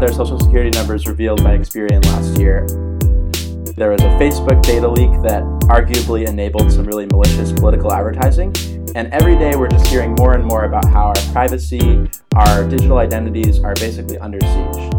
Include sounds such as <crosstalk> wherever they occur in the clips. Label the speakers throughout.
Speaker 1: their social security numbers revealed by Experian last year. There was a Facebook data leak that arguably enabled some really malicious political advertising. And every day we're just hearing more and more about how our privacy, our digital identities are basically under siege.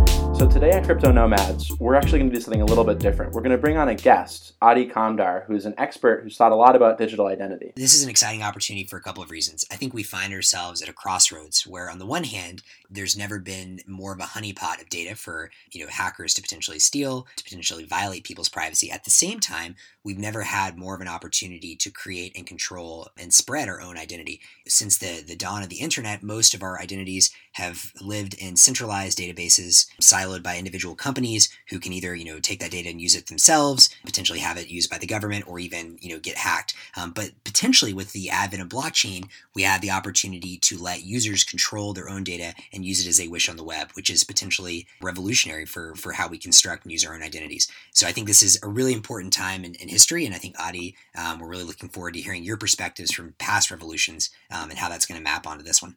Speaker 1: So today at Crypto Nomads, we're actually going to do something a little bit different. We're going to bring on a guest, Adi Kamdar, who's an expert who's thought a lot about digital identity.
Speaker 2: This is an exciting opportunity for a couple of reasons. I think we find ourselves at a crossroads where on the one hand, there's never been more of a honeypot of data for, you know, hackers to potentially steal, to potentially violate people's privacy. At the same time, we've never had more of an opportunity to create and control and spread our own identity. Since the, the dawn of the internet, most of our identities have lived in centralized databases, siloed by individual companies who can either, you know, take that data and use it themselves, potentially have it used by the government, or even, you know, get hacked. Um, but potentially with the advent of blockchain, we have the opportunity to let users control their own data and use it as they wish on the web, which is potentially revolutionary for, for how we construct and use our own identities. So I think this is a really important time in, in history. And I think Adi, um, we're really looking forward to hearing your perspectives from past revolutions um, and how that's going to map onto this one.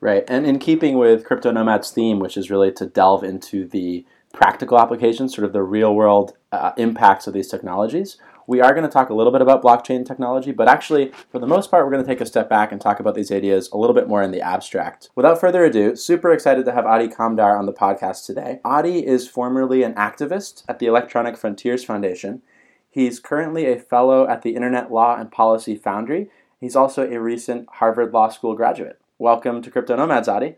Speaker 1: Right. And in keeping with Crypto Nomad's theme, which is really to delve into the practical applications, sort of the real world uh, impacts of these technologies, we are going to talk a little bit about blockchain technology, but actually, for the most part, we're going to take a step back and talk about these ideas a little bit more in the abstract. Without further ado, super excited to have Adi Kamdar on the podcast today. Adi is formerly an activist at the Electronic Frontiers Foundation. He's currently a fellow at the Internet Law and Policy Foundry. He's also a recent Harvard Law School graduate. Welcome to Crypto Nomads, Adi.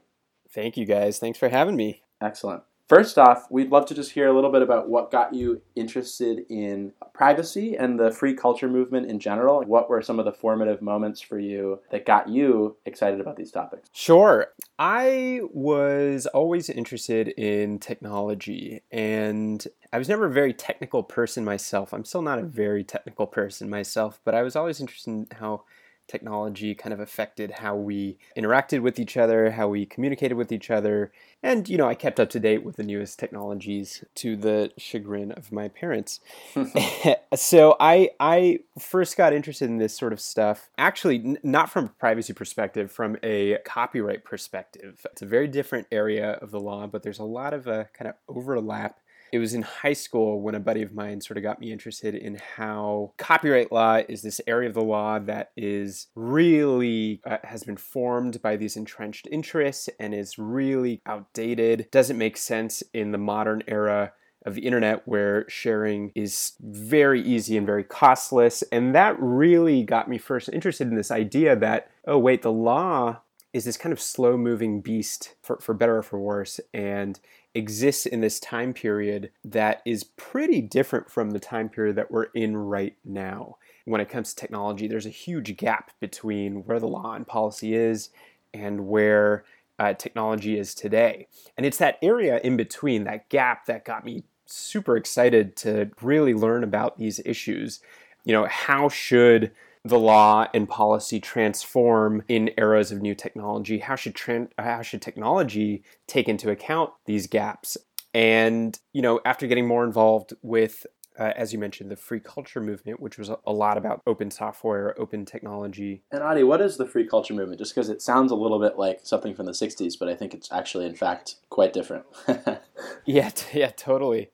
Speaker 3: Thank you guys. Thanks for having me.
Speaker 1: Excellent. First off, we'd love to just hear a little bit about what got you interested in privacy and the free culture movement in general. What were some of the formative moments for you that got you excited about these topics?
Speaker 3: Sure. I was always interested in technology and I was never a very technical person myself. I'm still not a very technical person myself, but I was always interested in how technology kind of affected how we interacted with each other, how we communicated with each other. And, you know, I kept up to date with the newest technologies to the chagrin of my parents. <laughs> <laughs> so I, I first got interested in this sort of stuff, actually, n- not from a privacy perspective, from a copyright perspective. It's a very different area of the law, but there's a lot of a kind of overlap it was in high school when a buddy of mine sort of got me interested in how copyright law is this area of the law that is really uh, has been formed by these entrenched interests and is really outdated, doesn't make sense in the modern era of the internet where sharing is very easy and very costless. And that really got me first interested in this idea that, oh, wait, the law is this kind of slow moving beast, for, for better or for worse. And exists in this time period that is pretty different from the time period that we're in right now. When it comes to technology, there's a huge gap between where the law and policy is and where uh, technology is today. And it's that area in between, that gap, that got me super excited to really learn about these issues. You know, how should the law and policy transform in eras of new technology? How should tran- how should technology take into account these gaps? And you know, after getting more involved with uh, as you mentioned, the free culture movement, which was a lot about open software, open technology.
Speaker 1: And Adi, what is the free culture movement? Just because it sounds a little bit like something from the 60s, but I think it's actually, in fact, quite different. <laughs>
Speaker 3: yeah, t- yeah, totally.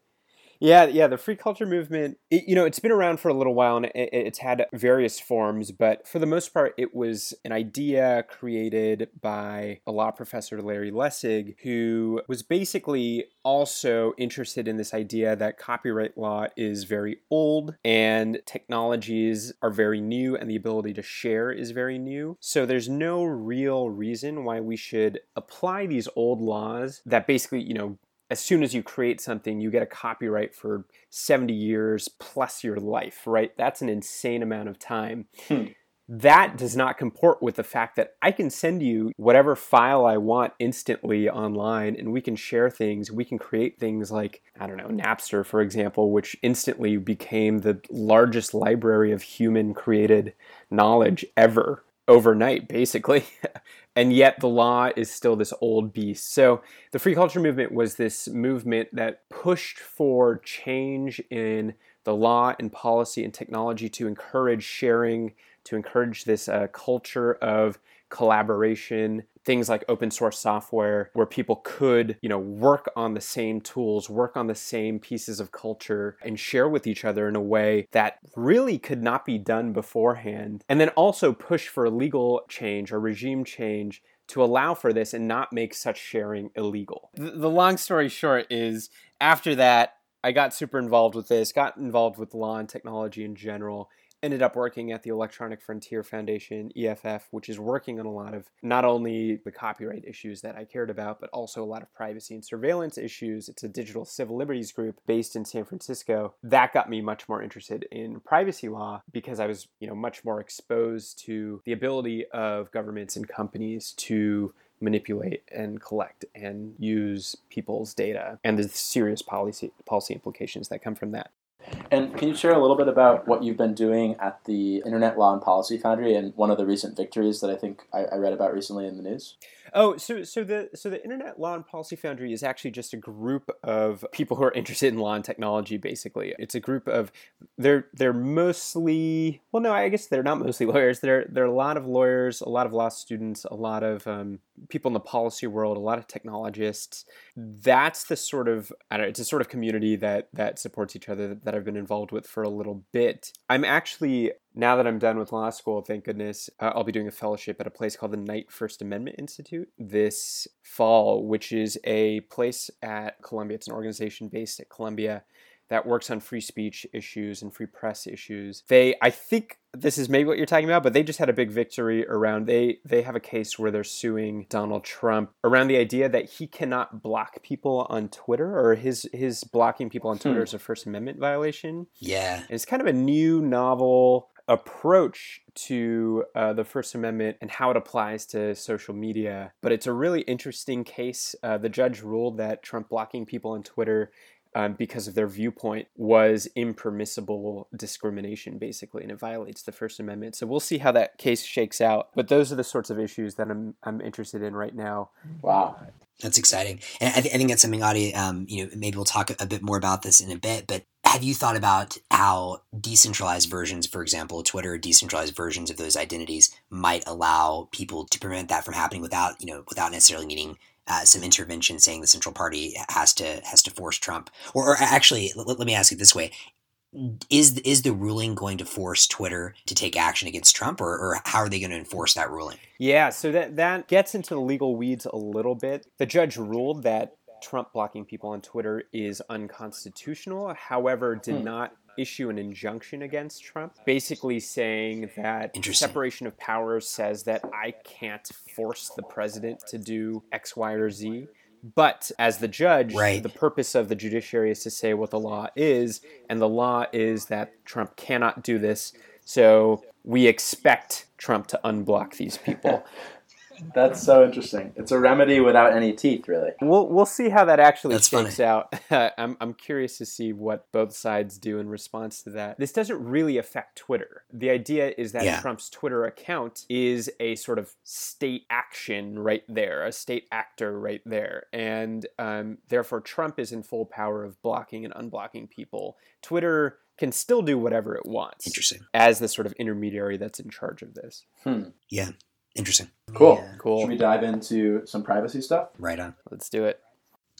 Speaker 3: Yeah, yeah, the free culture movement, it, you know, it's been around for a little while and it, it's had various forms, but for the most part, it was an idea created by a law professor, Larry Lessig, who was basically also interested in this idea that copyright law is very old and technologies are very new and the ability to share is very new. So there's no real reason why we should apply these old laws that basically, you know, as soon as you create something, you get a copyright for 70 years plus your life, right? That's an insane amount of time. Hmm. That does not comport with the fact that I can send you whatever file I want instantly online and we can share things. We can create things like, I don't know, Napster, for example, which instantly became the largest library of human created knowledge ever overnight, basically. <laughs> and yet the law is still this old beast. So the free culture movement was this movement that pushed for change in the law and policy and technology to encourage sharing, to encourage this uh, culture of collaboration, things like open source software where people could, you know, work on the same tools, work on the same pieces of culture and share with each other in a way that really could not be done beforehand. And then also push for legal change or regime change to allow for this and not make such sharing illegal. The, the long story short is after that, I got super involved with this, got involved with law and technology in general, ended up working at the Electronic Frontier Foundation, EFF, which is working on a lot of not only the copyright issues that I cared about, but also a lot of privacy and surveillance issues. It's a digital civil liberties group based in San Francisco. That got me much more interested in privacy law because I was, you know, much more exposed to the ability of governments and companies to manipulate and collect and use people's data and the serious policy policy implications that come from that.
Speaker 1: And can you share a little bit about what you've been doing at the Internet Law and Policy Foundry and one of the recent victories that I think I, I read about recently in the news?
Speaker 3: Oh, so so the so the Internet Law and Policy Foundry is actually just a group of people who are interested in law and technology. Basically, it's a group of they're they're mostly well, no, I guess they're not mostly <laughs> lawyers. There are a lot of lawyers, a lot of law students, a lot of um, people in the policy world, a lot of technologists. That's the sort of I don't know, it's a sort of community that that supports each other that I've been involved with for a little bit. I'm actually now that I'm done with law school, thank goodness, uh, I'll be doing a fellowship at a place called the Knight First Amendment Institute this fall, which is a place at Columbia. It's an organization based at Columbia that works on free speech issues and free press issues. They, I think this is maybe what you're talking about, but they just had a big victory around they they have a case where they're suing Donald Trump around the idea that he cannot block people on Twitter or his his blocking people on Twitter hmm. is a First Amendment violation.
Speaker 2: Yeah,
Speaker 3: and it's kind of a new novel approach to uh, the First Amendment and how it applies to social media. But it's a really interesting case. Uh, the judge ruled that Trump blocking people on Twitter um, because of their viewpoint was impermissible discrimination, basically, and it violates the First Amendment. So we'll see how that case shakes out. But those are the sorts of issues that I'm I'm interested in right now.
Speaker 1: Wow.
Speaker 2: That's exciting, and I, th- I think that's something, Adi. Um, you know, maybe we'll talk a bit more about this in a bit. But have you thought about how decentralized versions, for example, Twitter, decentralized versions of those identities might allow people to prevent that from happening without, you know, without necessarily needing uh, some intervention saying the central party has to has to force Trump. Or, or actually, let, let me ask it this way: is is the ruling going to force Twitter to take action against Trump, or, or how are they going to enforce that ruling?
Speaker 3: Yeah, so that that gets into the legal weeds a little bit. The judge ruled that Trump blocking people on Twitter is unconstitutional. However, did hmm. not issue an injunction against Trump, basically saying that separation of powers says that I can't force the president to do X, Y, or Z. But as the judge, right. the purpose of the judiciary is to say what the law is, and the law is that Trump cannot do this. So we expect Trump to unblock these people. <laughs>
Speaker 1: That's so interesting. It's a remedy without any teeth, really.
Speaker 3: We'll we'll see how that actually That's shakes funny. out. <laughs> I'm I'm curious to see what both sides do in response to that. This doesn't really affect Twitter. The idea is that yeah. Trump's Twitter account is a sort of state action right there, a state actor right there, and um, therefore Trump is in full power of blocking and unblocking people. Twitter can still do whatever it wants.
Speaker 2: Interesting.
Speaker 3: As the sort of intermediary that's in charge of this.
Speaker 2: Hmm. Yeah. Interesting.
Speaker 1: Cool. Yeah. Cool. Should we dive into some privacy stuff?
Speaker 2: Right on.
Speaker 3: Let's do it.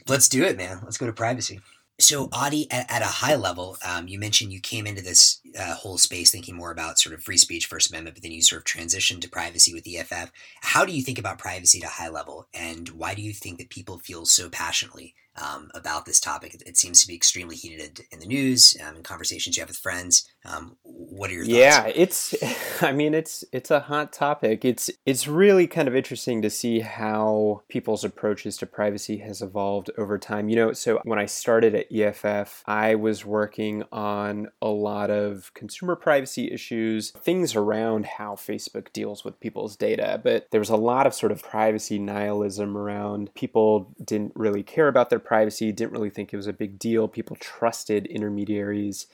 Speaker 2: Let's do it, man. Let's go to privacy. So, Adi, at, at a high level, um, you mentioned you came into this uh, whole space thinking more about sort of free speech, First Amendment, but then you sort of transitioned to privacy with EFF. How do you think about privacy at a high level, and why do you think that people feel so passionately um, about this topic. It, it, seems to be extremely heated in the news, um, in conversations you have with friends. Um, what are your thoughts?
Speaker 3: Yeah, it's. <laughs> I mean, it's it's a hot topic. It's it's really kind of interesting to see how people's approaches to privacy has evolved over time. You know, so when I started at EFF, I was working on a lot of consumer privacy issues, things around how Facebook deals with people's data. But there was a lot of sort of privacy nihilism around people didn't really care about their privacy, didn't really think it was a big deal. People trusted intermediaries.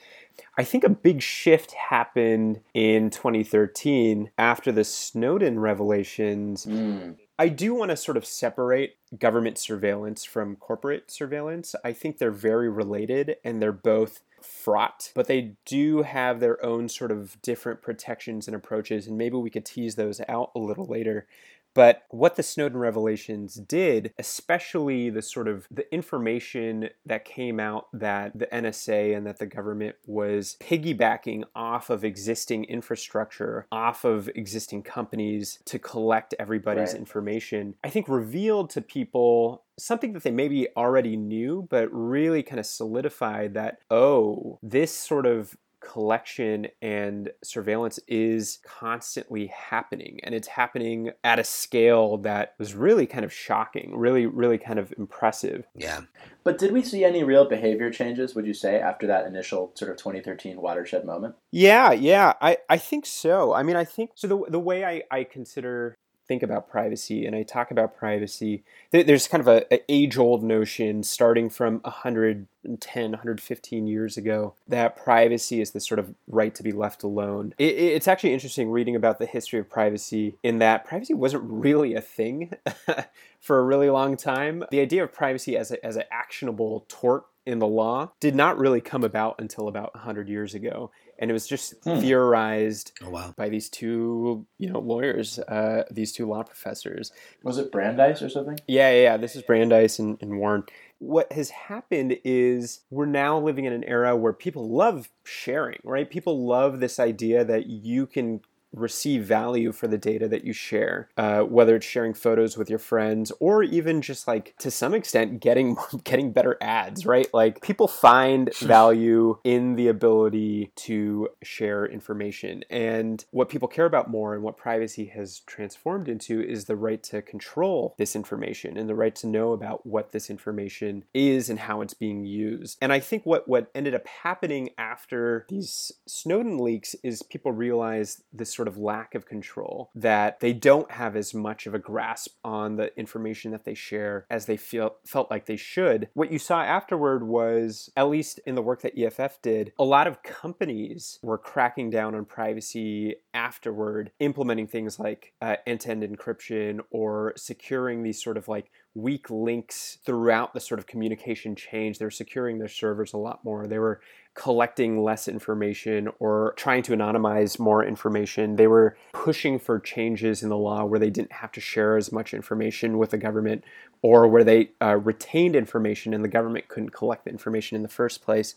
Speaker 3: I think a big shift happened in 2013 after the Snowden revelations. Mm. I do want to sort of separate government surveillance from corporate surveillance. I think they're very related and they're both fraught, but they do have their own sort of different protections and approaches, and maybe we could tease those out a little later. But what the Snowden revelations did, especially the sort of the information that came out that the NSA and that the government was piggybacking off of existing infrastructure, off of existing companies to collect everybody's
Speaker 1: Right.
Speaker 3: information, I think revealed to people something that they maybe already knew, but really kind of solidified that, oh, this sort of collection and surveillance is constantly happening and it's happening at a scale that was really kind of shocking really really kind of impressive
Speaker 2: Yeah.
Speaker 1: But did we see any real behavior changes, would you say, after that initial sort of 2013 watershed moment?
Speaker 3: yeah yeah i i think so i mean i think so the, the way i i consider think about privacy and i talk about privacy there's kind of a, a age old notion starting from 110 115 years ago that privacy is the sort of right to be left alone. It- it's actually interesting reading about the history of privacy in that privacy wasn't really a thing <laughs> for a really long time. The idea of privacy as, a, as an actionable tort in the law did not really come about until about 100 years ago and it was just
Speaker 1: Hmm.
Speaker 3: theorized
Speaker 2: Oh wow.
Speaker 3: by these two you know lawyers uh, these two law professors
Speaker 1: Was it Brandeis or something?
Speaker 3: yeah, yeah, yeah. This is Brandeis and, and Warren. What has happened is we're now living in an era where people love sharing, right? People love this idea that you can receive value for the data that you share, uh, whether it's sharing photos with your friends or even just like to some extent getting <laughs> getting better ads, right? Like people find value in the ability to share information, and what people care about more and what privacy has transformed into is the right to control this information and the right to know about what this information is and how it's being used. And I think what what ended up happening after these Snowden leaks is people realized this sort of lack of control that they don't have as much of a grasp on the information that they share as they feel felt like they should. What you saw afterward was at least in the work that EFF did, a lot of companies were cracking down on privacy afterward, implementing things like uh, end-to-end encryption or securing these sort of like weak links throughout the sort of communication change. They were securing their servers a lot more. They were collecting less information or trying to anonymize more information. They were pushing for changes in the law where they didn't have to share as much information with the government or where they uh, retained information and the government couldn't collect the information in the first place.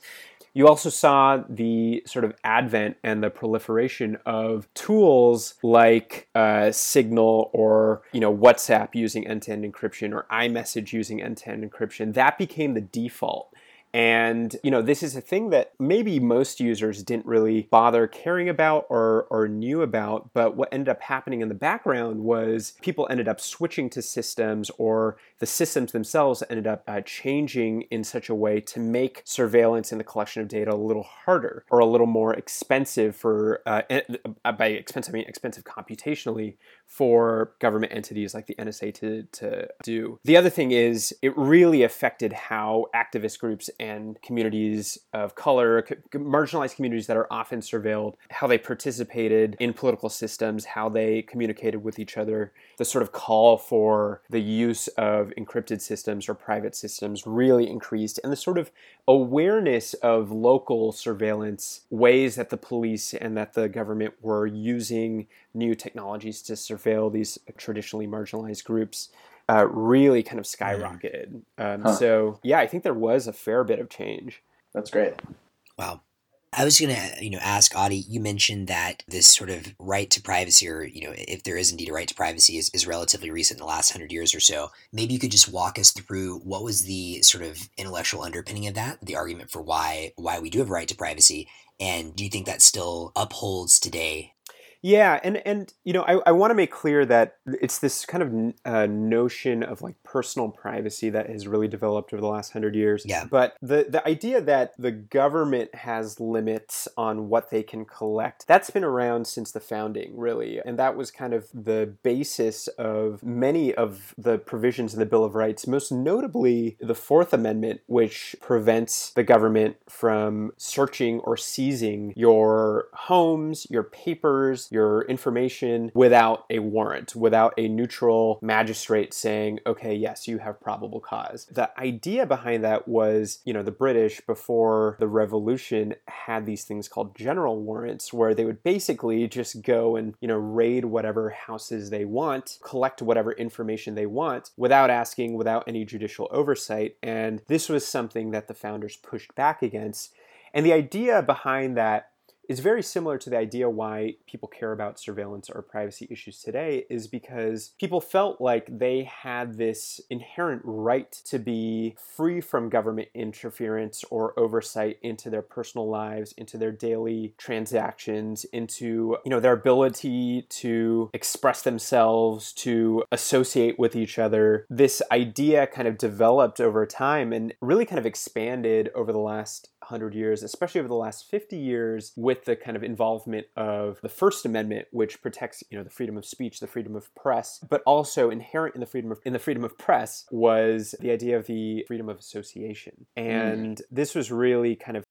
Speaker 3: You also saw the sort of advent and the proliferation of tools like uh, Signal or you know WhatsApp using end-to-end encryption or iMessage using end-to-end encryption. That became the default. And you know, this is a thing that maybe most users didn't really bother caring about or, or knew about, but what ended up happening in the background was people ended up switching to systems or the systems themselves ended up uh, changing in such a way to make surveillance and the collection of data a little harder or a little more expensive for, uh, uh, by expensive, I mean expensive computationally for government entities like the NSA to, to do. The other thing is it really affected how activist groups and communities of color, marginalized communities that are often surveilled, how they participated in political systems, how they communicated with each other. The sort of call for the use of encrypted systems or private systems really increased, and the sort of awareness of local surveillance ways that the police and that the government were using new technologies to surveil these traditionally marginalized groups uh, really kind of skyrocketed. Um,
Speaker 1: Huh.
Speaker 3: So yeah, I think there was a fair bit of change.
Speaker 1: That's great.
Speaker 2: Wow. I was gonna, you know, ask Adi. You mentioned that this sort of right to privacy, or you know, if there is indeed a right to privacy, is, is relatively recent in the last hundred years or so. Maybe you could just walk us through what was the sort of intellectual underpinning of that, the argument for why why we do have a right to privacy, and do you think that still upholds today?
Speaker 3: Yeah, and and you know, I, I want to make clear that it's this kind of uh, notion of like personal privacy that has really developed over the last hundred years.
Speaker 2: Yeah.
Speaker 3: But the the idea that the government has limits on what they can collect that's been around since the founding, really, and that was kind of the basis of many of the provisions in the Bill of Rights. Most notably, the Fourth Amendment, which prevents the government from searching or seizing your homes, your papers, your information without a warrant, without a neutral magistrate saying, okay, yes, you have probable cause. The idea behind that was, you know, the British before the revolution had these things called general warrants where they would basically just go and, you know, raid whatever houses they want, collect whatever information they want without asking, without any judicial oversight. And this was something that the founders pushed back against. And the idea behind that is very similar to the idea why people care about surveillance or privacy issues today is because people felt like they had this inherent right to be free from government interference or oversight into their personal lives, into their daily transactions, into, you know, their ability to express themselves, to associate with each other. This idea kind of developed over time and really kind of expanded over the last 100 years, especially over the last 50 years, with the kind of involvement of the First Amendment, which protects, you know, the freedom of speech, the freedom of press, but also inherent in the freedom of in the freedom of press was the idea of the freedom of association. Mm. And mm. this was really kind of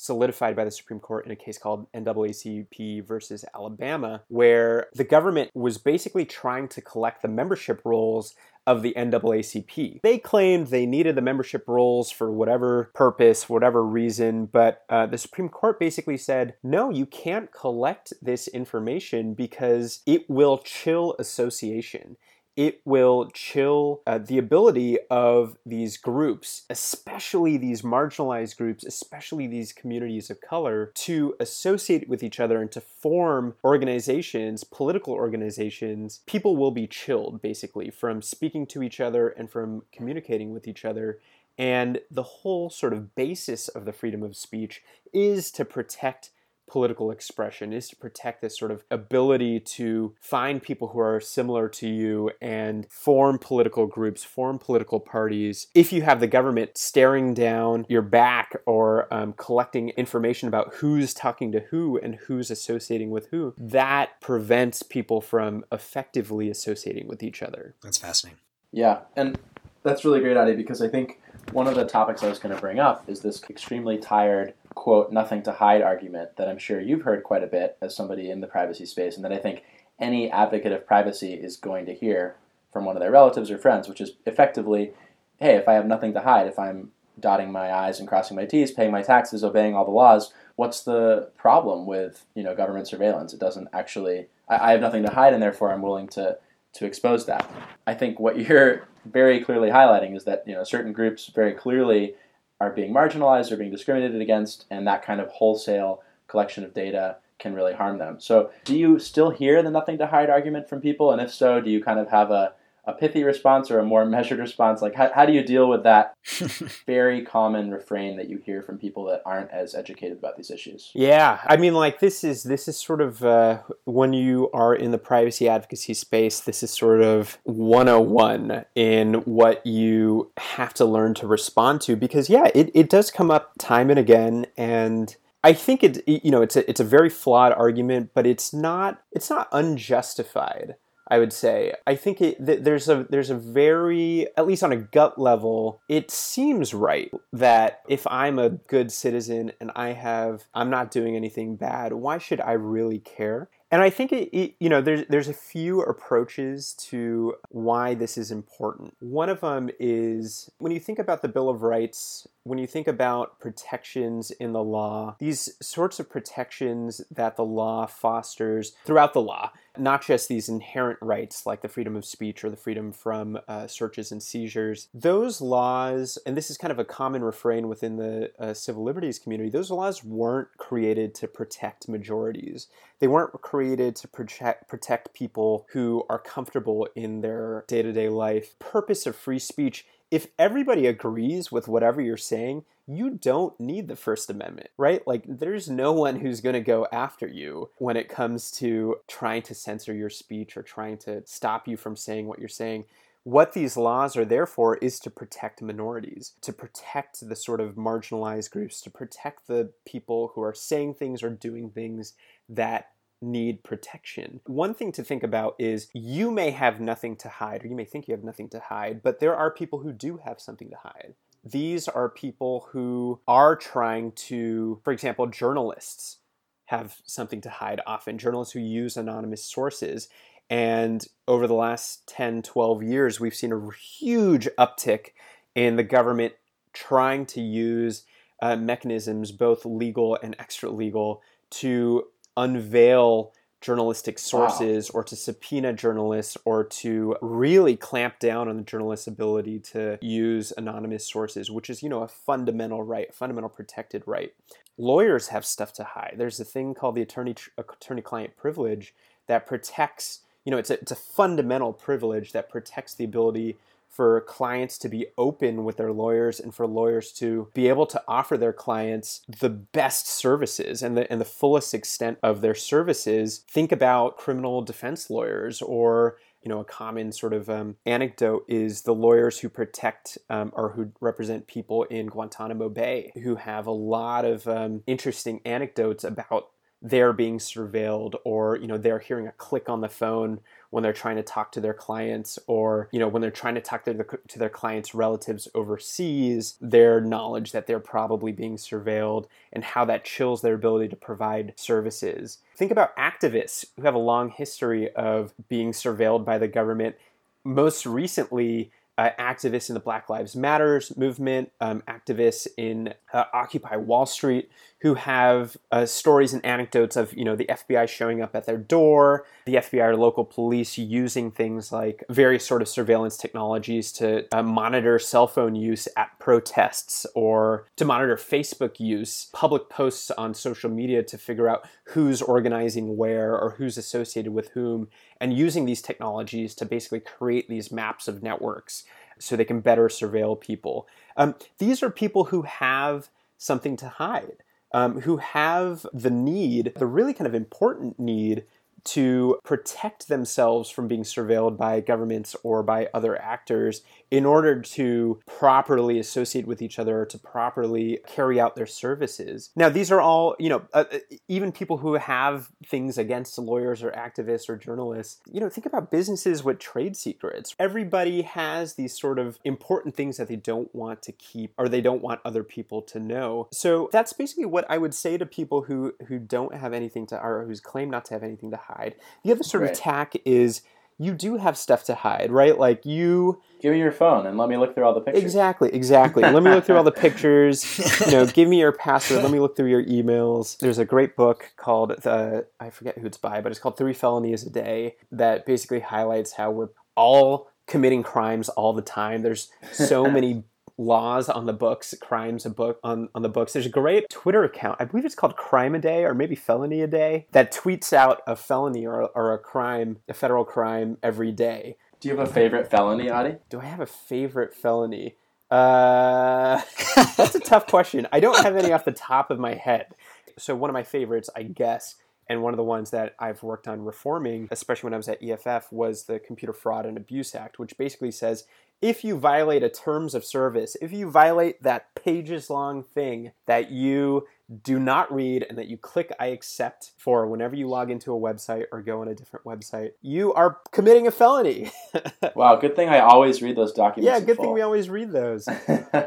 Speaker 3: solidified by the Supreme Court in a case called NAACP versus Alabama, where the government was basically trying to collect the membership rolls of the NAACP. They claimed they needed the membership rolls for whatever purpose, whatever reason, but uh, the Supreme Court basically said, no, you can't collect this information because it will chill association it will chill uh, the ability of these groups, especially these marginalized groups, especially these communities of color, to associate with each other and to form organizations, political organizations. People will be chilled, basically, from speaking to each other and from communicating with each other. And the whole sort of basis of the freedom of speech is to protect political expression is to protect this sort of ability to find people who are similar to you and form political groups, form political parties. If you have the government staring down your back or um, collecting information about who's talking to who and who's associating with who, that prevents people from effectively associating with each other.
Speaker 2: That's fascinating.
Speaker 1: Yeah, and that's really great, Adi, because I think one of the topics I was going to bring up is this extremely tired quote nothing to hide argument that I'm sure you've heard quite a bit as somebody in the privacy space, and that I think any advocate of privacy is going to hear from one of their relatives or friends, which is effectively, hey, if I have nothing to hide, if I'm dotting my I's and crossing my T's, paying my taxes, obeying all the laws, what's the problem with you know government surveillance? It doesn't actually. I, I have nothing to hide, and therefore I'm willing to to expose that. I think what you're <laughs> very clearly highlighting is that you know certain groups very clearly are being marginalized or being discriminated against, and that kind of wholesale collection of data can really harm them. So, do you still hear the nothing to hide argument from people? And if so, do you kind of have a a pithy response or a more measured response? Like, how, how do you deal with that <laughs> very common refrain that you hear from people that aren't as educated about these issues?
Speaker 3: Yeah, I mean, like this is this is sort of uh, when you are in the privacy advocacy space. This is sort of 101 in what you have to learn to respond to because yeah, it, it does come up time and again and. I think it you know it's a it's a very flawed argument, but it's not it's not unjustified. I would say. I think it, th- there's a there's a very at least on a gut level, it seems right that if I'm a good citizen and I have I'm not doing anything bad, why should I really care? And I think it, it, you know there's there's a few approaches to why this is important. One of them is when you think about the Bill of Rights when you think about protections in the law, these sorts of protections that the law fosters throughout the law, not just these inherent rights like the freedom of speech or the freedom from uh, searches and seizures, those laws, and this is kind of a common refrain within the uh, civil liberties community, those laws weren't created to protect majorities. They weren't created to protect, protect people who are comfortable in their day to day life. Purpose of free speech if everybody agrees with whatever you're saying, you don't need the First Amendment, right? Like, there's no one who's going to go after you when it comes to trying to censor your speech or trying to stop you from saying what you're saying. What these laws are there for is to protect minorities, to protect the sort of marginalized groups, to protect the people who are saying things or doing things that need protection. One thing to think about is you may have nothing to hide, or you may think you have nothing to hide, but there are people who do have something to hide. These are people who are trying to, for example, journalists have something to hide often, journalists who use anonymous sources. And over the last 10, 12 years, we've seen a huge uptick in the government trying to use uh, mechanisms, both legal and extra legal, to unveil journalistic sources wow. or to subpoena journalists or to really clamp down on the journalist's ability to use anonymous sources, which is, you know, a fundamental right, a fundamental protected right. Lawyers have stuff to hide. There's a thing called the attorney uh, attorney client privilege that protects, you know, it's a, it's a fundamental privilege that protects the ability for clients to be open with their lawyers and for lawyers to be able to offer their clients the best services and the, and the fullest extent of their services. Think about criminal defense lawyers or you know, a common sort of um, anecdote is the lawyers who protect um, or who represent people in Guantanamo Bay, who have a lot of um, interesting anecdotes about they're being surveilled or you know they're hearing a click on the phone when they're trying to talk to their clients or you know when they're trying to talk to, the, to their clients relatives overseas their knowledge that they're probably being surveilled and how that chills their ability to provide services. Think about activists who have a long history of being surveilled by the government. Most recently uh, activists in the Black Lives Matters movement, um, activists in uh, Occupy Wall Street, who have uh, stories and anecdotes of you know the FBI showing up at their door, the FBI or local police using things like various sort of surveillance technologies to uh, monitor cell phone use at protests or to monitor Facebook use, public posts on social media to figure out who's organizing where or who's associated with whom, and using these technologies to basically create these maps of networks so they can better surveil people. Um, these are people who have something to hide, um, who have the need, the really kind of important need to protect themselves from being surveilled by governments or by other actors in order to properly associate with each other to properly carry out their services. Now, these are all, you know, uh, uh, even people who have things against lawyers or activists or journalists, you know, think about businesses with trade secrets. Everybody has these sort of important things that they don't want to keep or they don't want other people to know. So that's basically what I would say to people who who don't have anything to or whose claim not to have anything to hide. The other sort right. of tack is you do have stuff to hide, right? Like you
Speaker 1: give me your phone and let me look through all the pictures.
Speaker 3: Exactly, exactly. let me look through all the pictures. <laughs> You know, give me your password. Let me look through your emails. There's a great book called the I forget who it's by, but it's called Three Felonies a Day that basically highlights how we're all committing crimes all the time. There's so <laughs> many laws on the books, crimes a book on, on the books. There's a great Twitter account, I believe it's called Crime a Day or maybe Felony a Day, that tweets out a felony or, or a crime, a federal crime every day.
Speaker 1: Do you have a favorite felony, Adi?
Speaker 3: Do I have a favorite felony? Uh, <laughs> that's a tough question. I don't have any off the top of my head. So one of my favorites, I guess, and one of the ones that I've worked on reforming, especially when I was at EFF, was the Computer Fraud and Abuse Act, which basically says if you violate a terms of service, if you violate that pages long thing that you do not read and that you click I accept for whenever you log into a website or go on a different website, you are committing a felony. <laughs>
Speaker 1: wow, good thing I always read those documents.
Speaker 3: Yeah, good thing we always read those.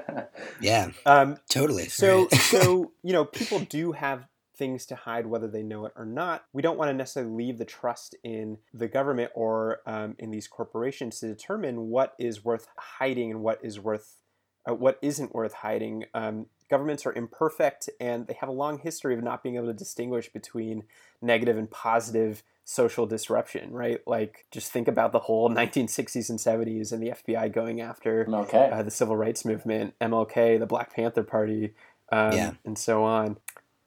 Speaker 3: <laughs>
Speaker 2: yeah. Um, totally.
Speaker 3: So <laughs> so, you know, people do have things to hide whether they know it or not. We don't want to necessarily leave the trust in the government or um, in these corporations to determine what is worth hiding and what is worth uh, what isn't worth hiding. Um, governments are imperfect and they have a long history of not being able to distinguish between negative and positive social disruption, right? Like, just think about the whole 1960s and 70s and the FBI going after uh, the civil rights movement, MLK, the Black Panther Party, um, yeah. and so on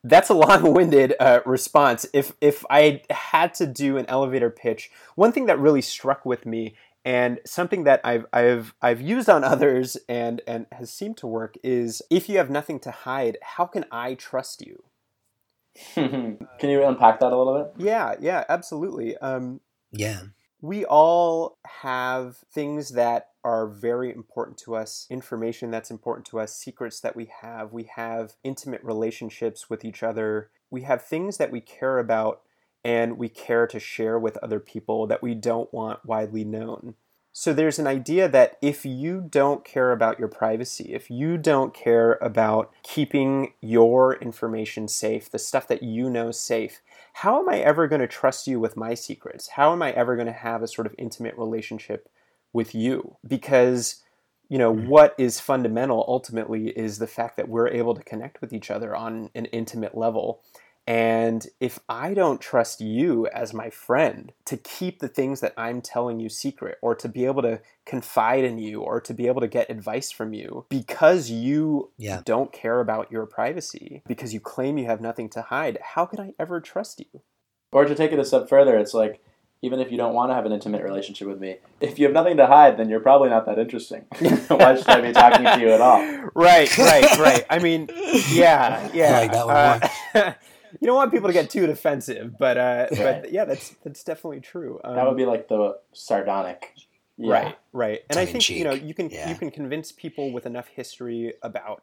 Speaker 3: that's a long-winded uh, response. If if I had to do an elevator pitch, one thing that really struck with me and something that I've I've I've used on others and and has seemed to work is if you have nothing to hide, how can I trust you? <laughs>
Speaker 1: can you unpack that a little bit?
Speaker 3: Yeah, yeah, absolutely. Um,
Speaker 2: yeah
Speaker 3: we all have things that are very important to us, information that's important to us, secrets that we have. We have intimate relationships with each other. We have things that we care about and we care to share with other people that we don't want widely known. So there's an idea that if you don't care about your privacy, if you don't care about keeping your information safe, the stuff that you know safe, how am I ever going to trust you with my secrets? How am I ever going to have a sort of intimate relationship with you? Because you know mm-hmm. what is fundamental ultimately is the fact that we're able to connect with each other on an intimate level and if I don't trust you as my friend to keep the things that I'm telling you secret, or to be able to confide in you, or to be able to get advice from you because you yeah. don't care about your privacy, because you claim you have nothing to hide, how can I ever trust you?
Speaker 1: Or to take it a step further, it's like, even if you don't want to have an intimate relationship with me, if you have nothing to hide, then you're probably not that interesting. <laughs> Why should I be talking to you at all?
Speaker 3: Right, right, right. I mean, <laughs> yeah, yeah. I like that one uh, <laughs> you don't want people to get too defensive, but uh, but yeah, that's that's definitely true.
Speaker 1: Um, that would be like the sardonic.
Speaker 3: Yeah. Right, right, and Tongue I think you know you can yeah. you can convince people with enough history about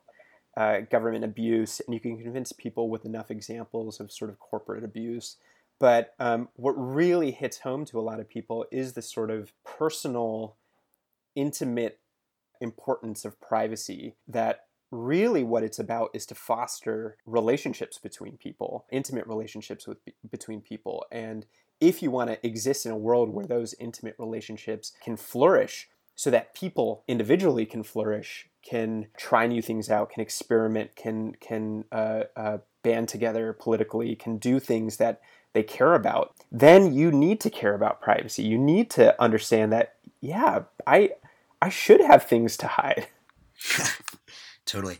Speaker 3: uh, government abuse, and you can convince people with enough examples of sort of corporate abuse. But um, what really hits home to a lot of people is the sort of personal, intimate importance of privacy that really what it's about is to foster relationships between people, intimate relationships with between people. And if you want to exist in a world where those intimate relationships can flourish so that people individually can flourish, can try new things out, can experiment, can can uh, uh, band together politically, can do things that they care about, then you need to care about privacy. You need to understand that, yeah, I I should have things to hide. <laughs>
Speaker 2: Totally.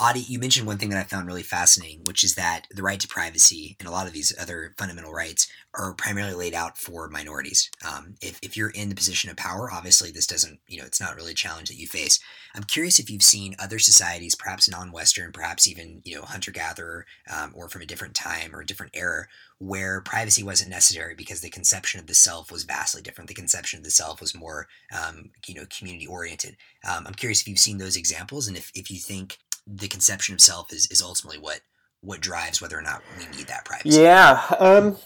Speaker 2: Adi, you mentioned one thing that I found really fascinating, which is that the right to privacy and a lot of these other fundamental rights are primarily laid out for minorities. Um, if, if you're in the position of power, obviously this doesn't, you know, it's not really a challenge that you face. I'm curious if you've seen other societies, perhaps non-Western, perhaps even, you know, hunter-gatherer um, or from a different time or a different era, where privacy wasn't necessary because the conception of the self was vastly different. The conception of the self was more, um, you know, community oriented. Um, I'm curious if you've seen those examples and if, if you think the conception of self is, is ultimately what what drives whether or not we need that privacy.
Speaker 3: Yeah. Um,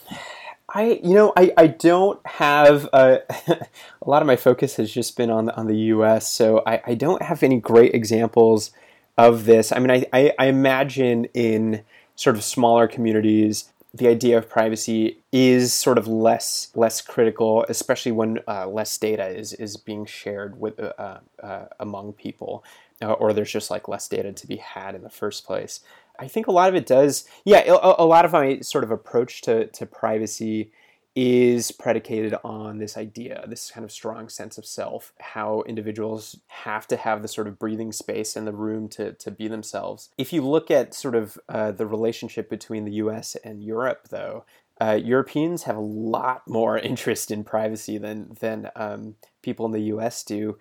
Speaker 3: I you know I, I don't have a, <laughs> a lot of my focus has just been on the, on the U.S. So I, I don't have any great examples of this. I mean I, I, I imagine in sort of smaller communities the idea of privacy is sort of less less critical, especially when uh, less data is is being shared with uh, uh, among people, uh, or there's just like less data to be had in the first place. I think a lot of it does. Yeah, a, a lot of my sort of approach to to privacy is predicated on this idea, this kind of strong sense of self, how individuals have to have the sort of breathing space and the room to, to be themselves. If you look at sort of uh, the relationship between the US and Europe, though, uh, Europeans have a lot more <laughs> interest in privacy than than um, people in the U.S. do.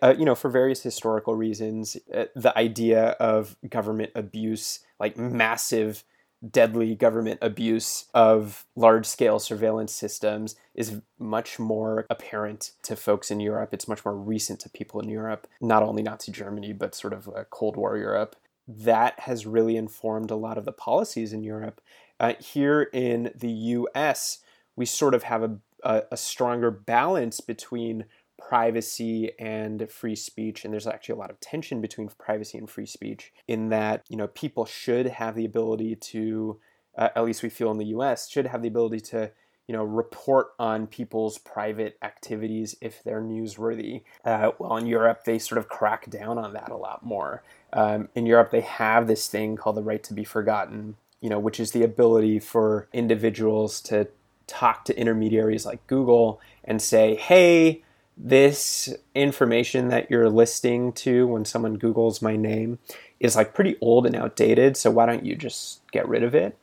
Speaker 3: Uh, you know, for various historical reasons, uh, the idea of government abuse, like massive deadly government abuse of large scale surveillance systems is much more apparent to folks in Europe. It's much more recent to people in Europe, not only Nazi Germany, but sort of Cold War Europe. That has really informed a lot of the policies in Europe. Uh, here in the US, we sort of have a, a, a stronger balance between privacy and free speech and there's actually a lot of tension between privacy and free speech in that you know people should have the ability to uh, at least we feel in the US should have the ability to you know report on people's private activities if they're newsworthy. Uh, well in Europe they sort of crack down on that a lot more. Um, in Europe they have this thing called the right to be forgotten you know which is the ability for individuals to talk to intermediaries like Google and say hey this information that you're listing to when someone Googles my name is like pretty old and outdated, so why don't you just get rid of it?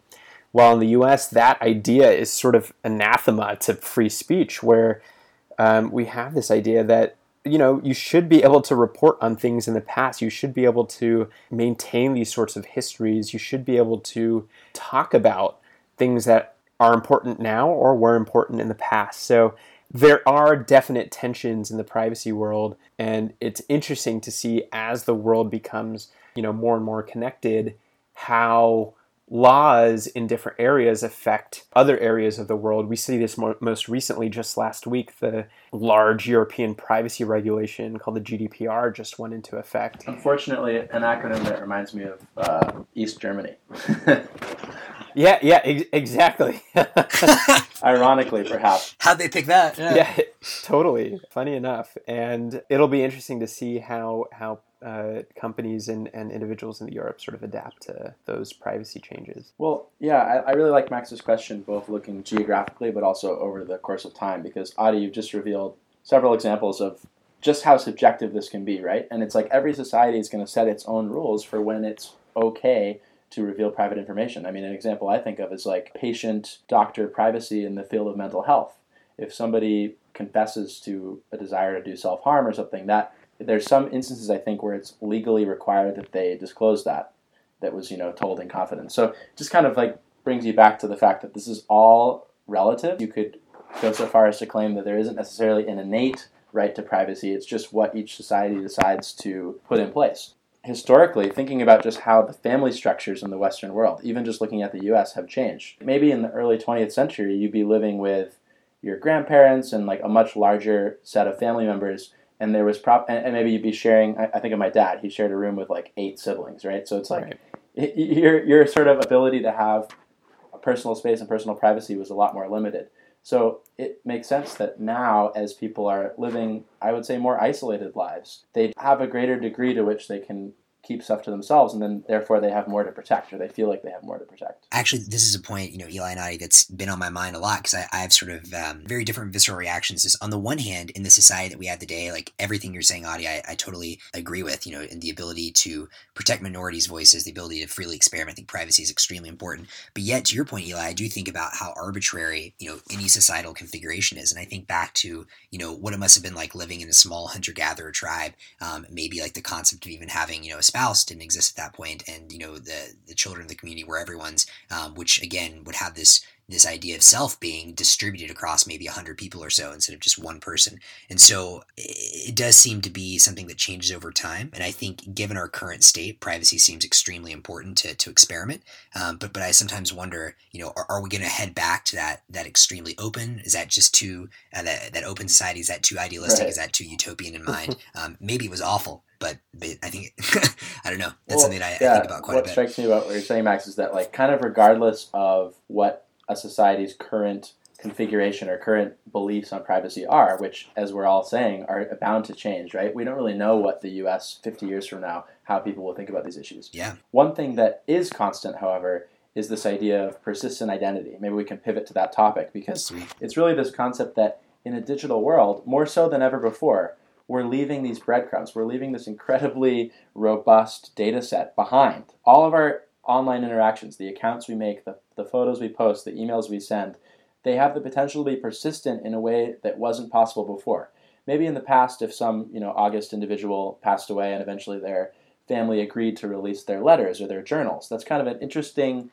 Speaker 3: While in the US, that idea is sort of anathema to free speech, where um, we have this idea that you know you should be able to report on things in the past. You should be able to maintain these sorts of histories. You should be able to talk about things that are important now or were important in the past. So there are definite tensions in the privacy world and it's interesting to see as the world becomes you know more and more connected how laws in different areas affect other areas of the world. We see this most recently just last week. The large European privacy regulation called the GDPR just went into effect.
Speaker 1: Unfortunately, an acronym that reminds me of uh, East Germany. <laughs>
Speaker 3: yeah, yeah, ex- exactly. <laughs> <laughs>
Speaker 1: Ironically, perhaps.
Speaker 2: How'd they pick that?
Speaker 3: Yeah. yeah, totally. Funny enough, and it'll be interesting to see how how uh, companies and, and individuals in Europe sort of adapt to those privacy changes?
Speaker 1: Well, yeah, I, I really like Max's question, both looking geographically but also over the course of time, because Adi, you've just revealed several examples of just how subjective this can be, right? And it's like every society is going to set its own rules for when it's okay to reveal private information. I mean, an example I think of is like patient doctor privacy in the field of mental health. If somebody confesses to a desire to do self harm or something, that there's some instances I think where it's legally required that they disclose that that was you know told in confidence. So just kind of like brings you back to the fact that this is all relative. You could go so far as to claim that there isn't necessarily an innate right to privacy. It's just what each society decides to put in place. Historically, thinking about just how the family structures in the Western world, even just looking at the US, have changed. Maybe in the early 20th century, you'd be living with your grandparents and like a much larger set of family members and there was prop and, and, maybe you'd be sharing I, I, think of my dad he shared a room with like eight siblings right so it's like right. it, your your sort of ability to have a personal space and personal privacy was a lot more limited so it makes sense that now as people are living i would say more isolated lives they have a greater degree to which they can keep stuff to themselves and then therefore they have more to protect or they feel like they have more to protect.
Speaker 2: Actually this is a point you know eli and i that's been on my mind a lot because I, I, have sort of um, very different visceral reactions. Is on the one hand in the society that we have today like everything you're saying adi I, I totally agree with you know in the ability to protect minorities voices the ability to freely experiment i think privacy is extremely important. But yet to your point eli i do think about how arbitrary you know any societal configuration is and i think back to you know what it must have been like living in a small hunter-gatherer tribe um, maybe like the concept of even having you know a spouse didn't exist at that point, and you know the the children of the community were everyone's, um, which again would have this this idea of self being distributed across maybe 100 people or so instead of just one person. And so it does seem to be something that changes over time. And I think given our current state, privacy seems extremely important to, to experiment. Um, but but I sometimes wonder, you know, are, are we going to head back to that that extremely open? Is that just too, uh, that, that open society, is that too idealistic? Right. Is that too utopian in mind? <laughs> Um, maybe it was awful, but, but I think <laughs> I don't know. That's well, something I, yeah, I, think about quite a bit.
Speaker 1: What strikes me about what you're saying, Max, is that like kind of regardless of what a society's current configuration or current beliefs on privacy are, which, as we're all saying, are bound to change. Right? We don't really know what the U.S. 50 years from now how people will think about these issues.
Speaker 2: Yeah.
Speaker 1: One thing that is constant, however, is this idea of persistent identity. Maybe we can pivot to that topic because it's really this concept that in a digital world, more so than ever before, we're leaving these breadcrumbs. We're leaving this incredibly robust data set behind. All of our online interactions, the accounts we make, the, the photos we post, the emails we send, they have the potential to be persistent in a way that wasn't possible before. Maybe in the past, if some you know august individual passed away and eventually their family agreed to release their letters or their journals, that's kind of an interesting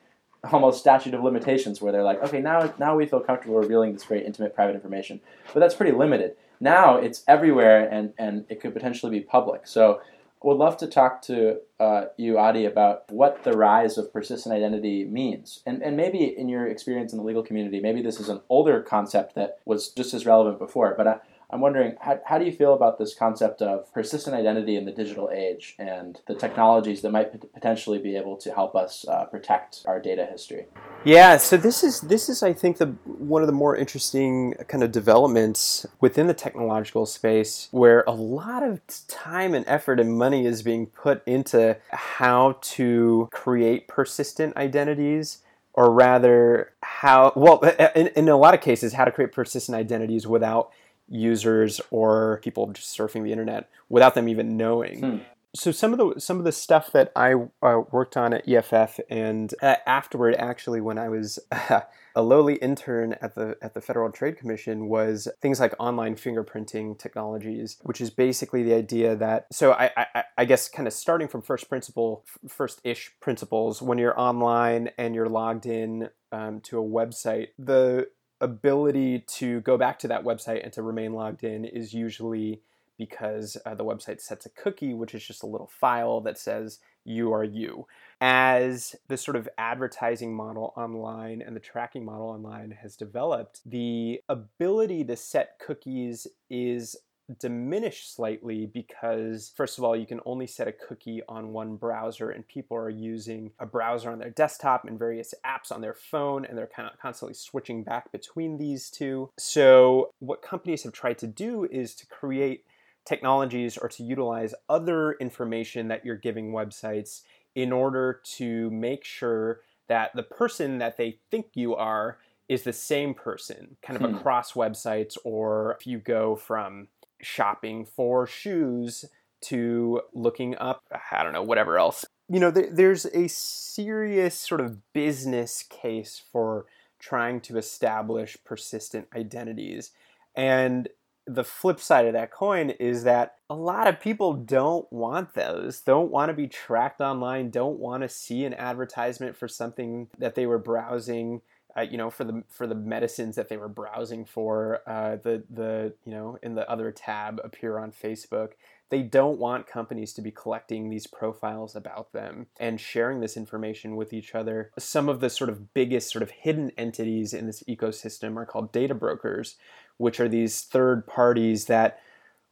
Speaker 1: almost statute of limitations where they're like, okay, now now we feel comfortable revealing this very intimate private information, but that's pretty limited. Now it's everywhere and, and it could potentially be public. So would love to talk to uh, you, Adi, about what the rise of persistent identity means. And, and maybe in your experience in the legal community, maybe this is an older concept that was just as relevant before, but I, I'm wondering, how, how do you feel about this concept of persistent identity in the digital age and the technologies that might potentially be able to help us uh, protect our data history?
Speaker 3: Yeah, so this is this is I think the one of the more interesting kind of developments within the technological space where a lot of time and effort and money is being put into how to create persistent identities or rather how well in, in a lot of cases how to create persistent identities without users or people just surfing the internet without them even knowing. Hmm. So some of the some of the stuff that I uh, worked on at EFF and uh, afterward, actually, when I was uh, <laughs> a lowly intern at the at the Federal Trade Commission, was things like online fingerprinting technologies, which is basically the idea that. So I I, I guess kind of starting from first principle, first ish principles, when you're online and you're logged in um, to a website, the ability to go back to that website and to remain logged in is usually because uh, the website sets a cookie, which is just a little file that says you are you. As the sort of advertising model online and the tracking model online has developed, the ability to set cookies is diminished slightly because first of all you can only set a cookie on one browser and people are using a browser on their desktop and various apps on their phone and they're kind of constantly switching back between these two so what companies have tried to do is to create technologies or to utilize other information that you're giving websites in order to make sure that the person that they think you are is the same person kind of hmm. across websites or if you go from shopping for shoes to looking up, I don't know, whatever else. You know, there's a serious sort of business case for trying to establish persistent identities. And the flip side of that coin is that a lot of people don't want those, don't want to be tracked online, don't want to see an advertisement for something that they were browsing uh, you know, for the for the medicines that they were browsing for, uh, the the you know in the other tab appear on Facebook. They don't want companies to be collecting these profiles about them and sharing this information with each other. Some of the sort of biggest sort of hidden entities in this ecosystem are called data brokers, which are these third parties that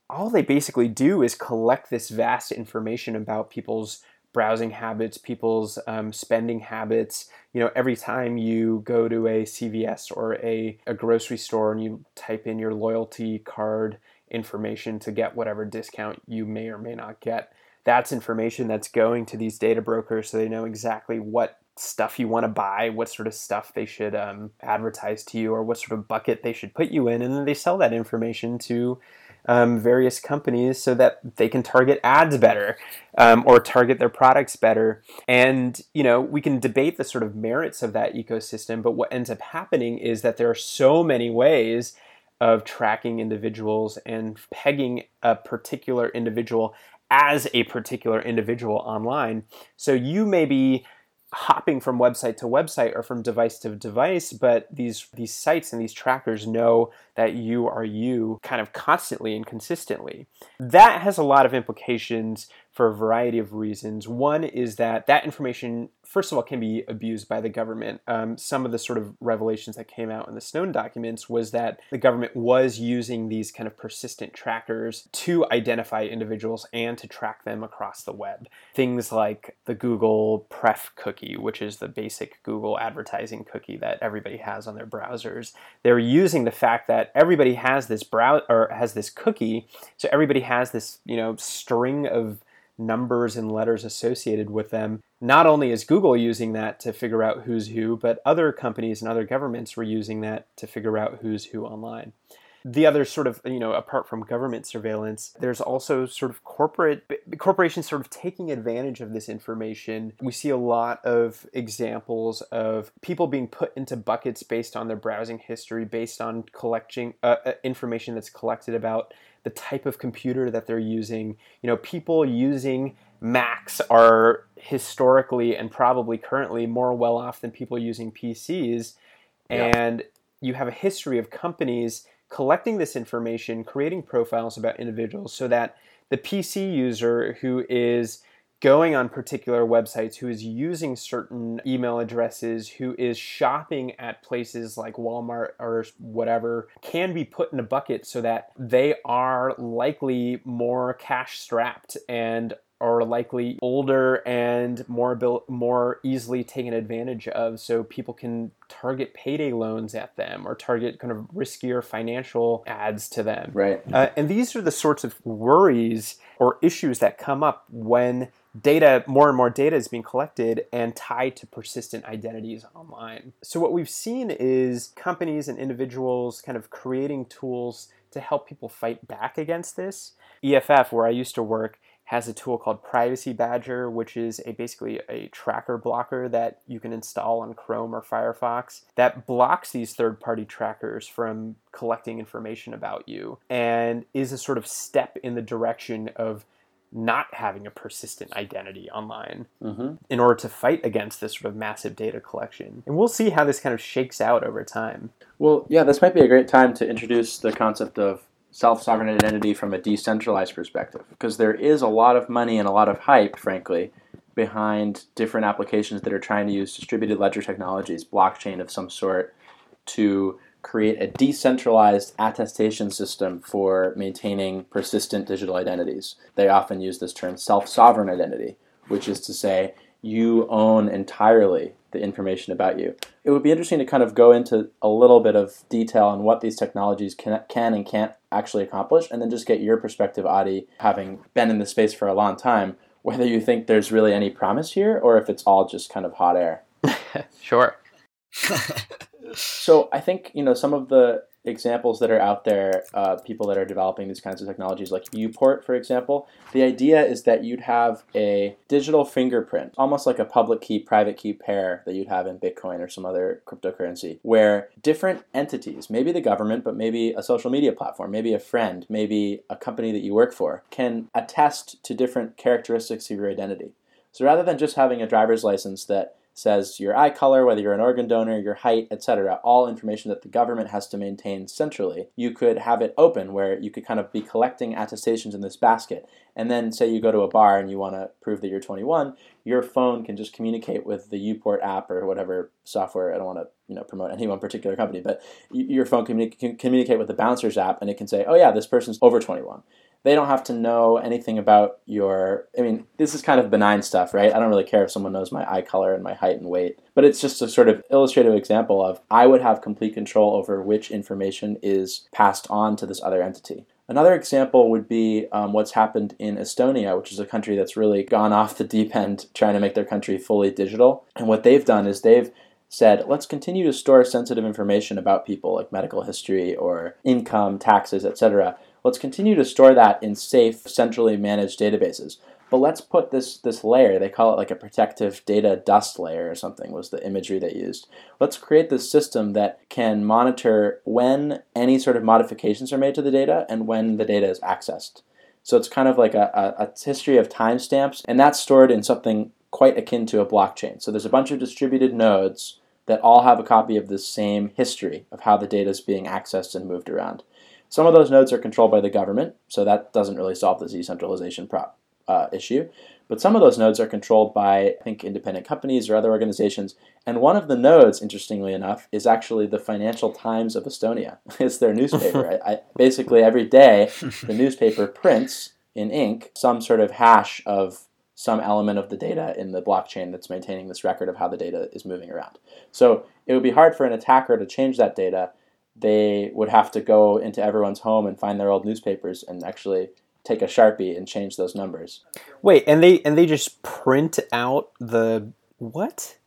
Speaker 3: all they basically do is collect this vast information about people's browsing habits, people's um, spending habits. You know, every time you go to a CVS or a, a grocery store and you type in your loyalty card information to get whatever discount you may or may not get, that's information that's going to these data brokers so they know exactly what stuff you want to buy, what sort of stuff they should um, advertise to you, or what sort of bucket they should put you in. And then they sell that information to um, various companies so that they can target ads better um, or target their products better. And, you know, we can debate the sort of merits of that ecosystem, but what ends up happening is that there are so many ways of tracking individuals and pegging a particular individual as a particular individual online. So you may be hopping from website to website or from device to device, but these these sites and these trackers know that you are you kind of constantly and consistently. That has a lot of implications for a variety of reasons. One is that that information, first of all, can be abused by the government. Um, some of the sort of revelations that came out in the Snowden documents was that the government was using these kind of persistent trackers to identify individuals and to track them across the web. Things like the Google Pref cookie, which is the basic Google advertising cookie that everybody has on their browsers. They're using the fact that everybody has this brow or has this cookie, so everybody has this you know string of numbers and letters associated with them. Not only is Google using that to figure out who's who, but other companies and other governments were using that to figure out who's who online. The other sort of, you know, apart from government surveillance, there's also sort of corporate corporations sort of taking advantage of this information. We see a lot of examples of people being put into buckets based on their browsing history, based on collecting uh, uh information that's collected about the type of computer that they're using. You know, people using Macs are historically and probably currently more well off than people using PCs. Yeah. And you have a history of companies collecting this information, creating profiles about individuals so that the PC user who is going on particular websites, who is using certain email addresses, who is shopping at places like Walmart or whatever, can be put in a bucket so that they are likely more cash strapped and are likely older and more abil- more easily taken advantage of so people can target payday loans at them or target kind of riskier financial ads to them
Speaker 1: right
Speaker 3: uh, and these are the sorts of worries or issues that come up when data, more and more data is being collected and tied to persistent identities online. So, what we've seen is companies and individuals kind of creating tools to help people fight back against this. EFF, where I used to work, has a tool called Privacy Badger, which is a basically a tracker blocker that you can install on Chrome or Firefox that blocks these third-party trackers from collecting information about you and is a sort of step in the direction of not having a persistent identity online mm-hmm. in order to fight against this sort of massive data collection. And we'll see how this kind of shakes out over time.
Speaker 1: Well, yeah, this might be a great time to introduce the concept of self sovereign identity from a decentralized perspective because there is a lot of money and a lot of hype, frankly, behind different applications that are trying to use distributed ledger technologies, blockchain of some sort, to create a decentralized attestation system for maintaining persistent digital identities. They often use this term self sovereign identity, which is to say, you own entirely the information about you. It would be interesting to kind of go into a little bit of detail on what these technologies can, can and can't actually accomplish, and then just get your perspective, Adi, having been in the space for a long time, whether you think there's really any promise here or if it's all just kind of hot air. <laughs>
Speaker 3: sure. <laughs>
Speaker 1: so I think you know some of the examples that are out there, uh, people that are developing these kinds of technologies, like Uport, for example. The idea is that you'd have a digital fingerprint, almost like a public key private key pair that you'd have in Bitcoin or some other cryptocurrency, where different entities, maybe the government, but maybe a social media platform, maybe a friend, maybe a company that you work for, can attest to different characteristics of your identity. So rather than just having a driver's license that says your eye color, whether you're an organ donor, your height, etc., all information that the government has to maintain centrally. You could have it open where you could kind of be collecting attestations in this basket. And then say you go to a bar and you want to prove that you're 21, your phone can just communicate with the Uport app or whatever software. I don't want to you know promote any one particular company, but your phone can communicate with the Bouncers app and it can say, oh yeah, this person's over 21 they don't have to know anything about your i mean this is kind of benign stuff right i don't really care if someone knows my eye color and my height and weight but it's just a sort of illustrative example of i would have complete control over which information is passed on to this other entity Another example would be um, what's happened in Estonia, which is a country that's really gone <laughs> off the deep end trying to make their country fully digital. And what they've done is they've said, let's continue to store sensitive information about people like medical history or income, taxes, etc. Let's continue to store that in safe, centrally managed databases. But let's put this, this layer, they call it like a protective data dust layer or something, was the imagery they used. Let's create this system that can monitor when any sort of modifications are made to the data and when the data is accessed. So it's kind of like a, a, a history of timestamps, and that's stored in something quite akin to a blockchain. So there's a bunch of distributed nodes that all have a copy of the same history of how the data is being accessed and moved around. Some of those nodes are controlled by the government, so that doesn't really solve the decentralization prop, uh, issue. But some of those nodes are controlled by, I think, independent companies or other organizations. And one of the nodes, interestingly enough, is actually the Financial Times of Estonia. <laughs> it's their newspaper. <laughs> I, I, basically, every day, the newspaper prints in ink some sort of hash of some element of the data in the blockchain that's maintaining this record of how the data is moving around. So it would be hard for an attacker to change that data they would have to go into everyone's home and find their old newspapers and actually take a sharpie and change those numbers.
Speaker 3: Wait, and they and they just print out the what?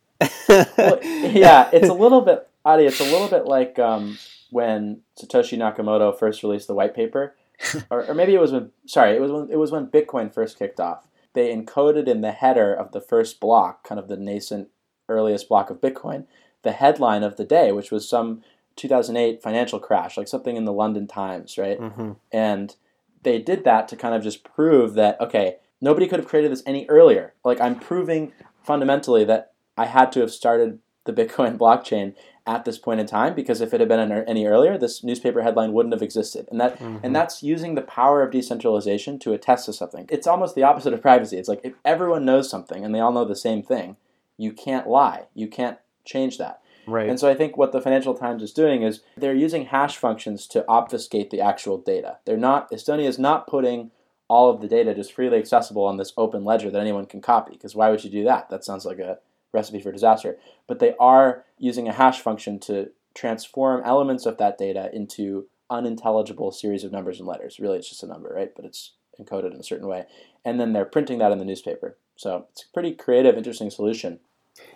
Speaker 1: well, <laughs> yeah, it's a little bit, Adi. It's a little bit like um, when Satoshi Nakamoto first released the white paper, <laughs> or, or maybe it was when. Sorry, it was when it was when Bitcoin first kicked off. They encoded in the header of the first block, kind of the nascent earliest block of Bitcoin, the headline of the day, which was some 2008 financial crash, like something in the London Times, right? Mm-hmm. And they did that to kind of just prove that, okay, nobody could have created this any earlier. Like, I'm proving fundamentally that I had to have started the Bitcoin <laughs> blockchain at this point in time because if it had been any earlier, this newspaper headline wouldn't have existed. And that mm-hmm. and that's using the power of decentralization to attest to something. It's almost the opposite of privacy. It's like if everyone knows something and they all know the same thing, you can't lie. You can't change that.
Speaker 3: Right.
Speaker 1: And so I think what the Financial Times is doing is they're using hash functions to obfuscate the actual data. They're not Estonia is not putting all of the data just freely accessible on this open ledger that anyone can copy because why would you do that? That sounds like a recipe for disaster. But they are using a hash function to transform elements of that data into unintelligible series of numbers and letters. Really, it's just a number, right? But it's encoded in a certain way. And then they're printing that in the newspaper. So it's a pretty creative, interesting solution.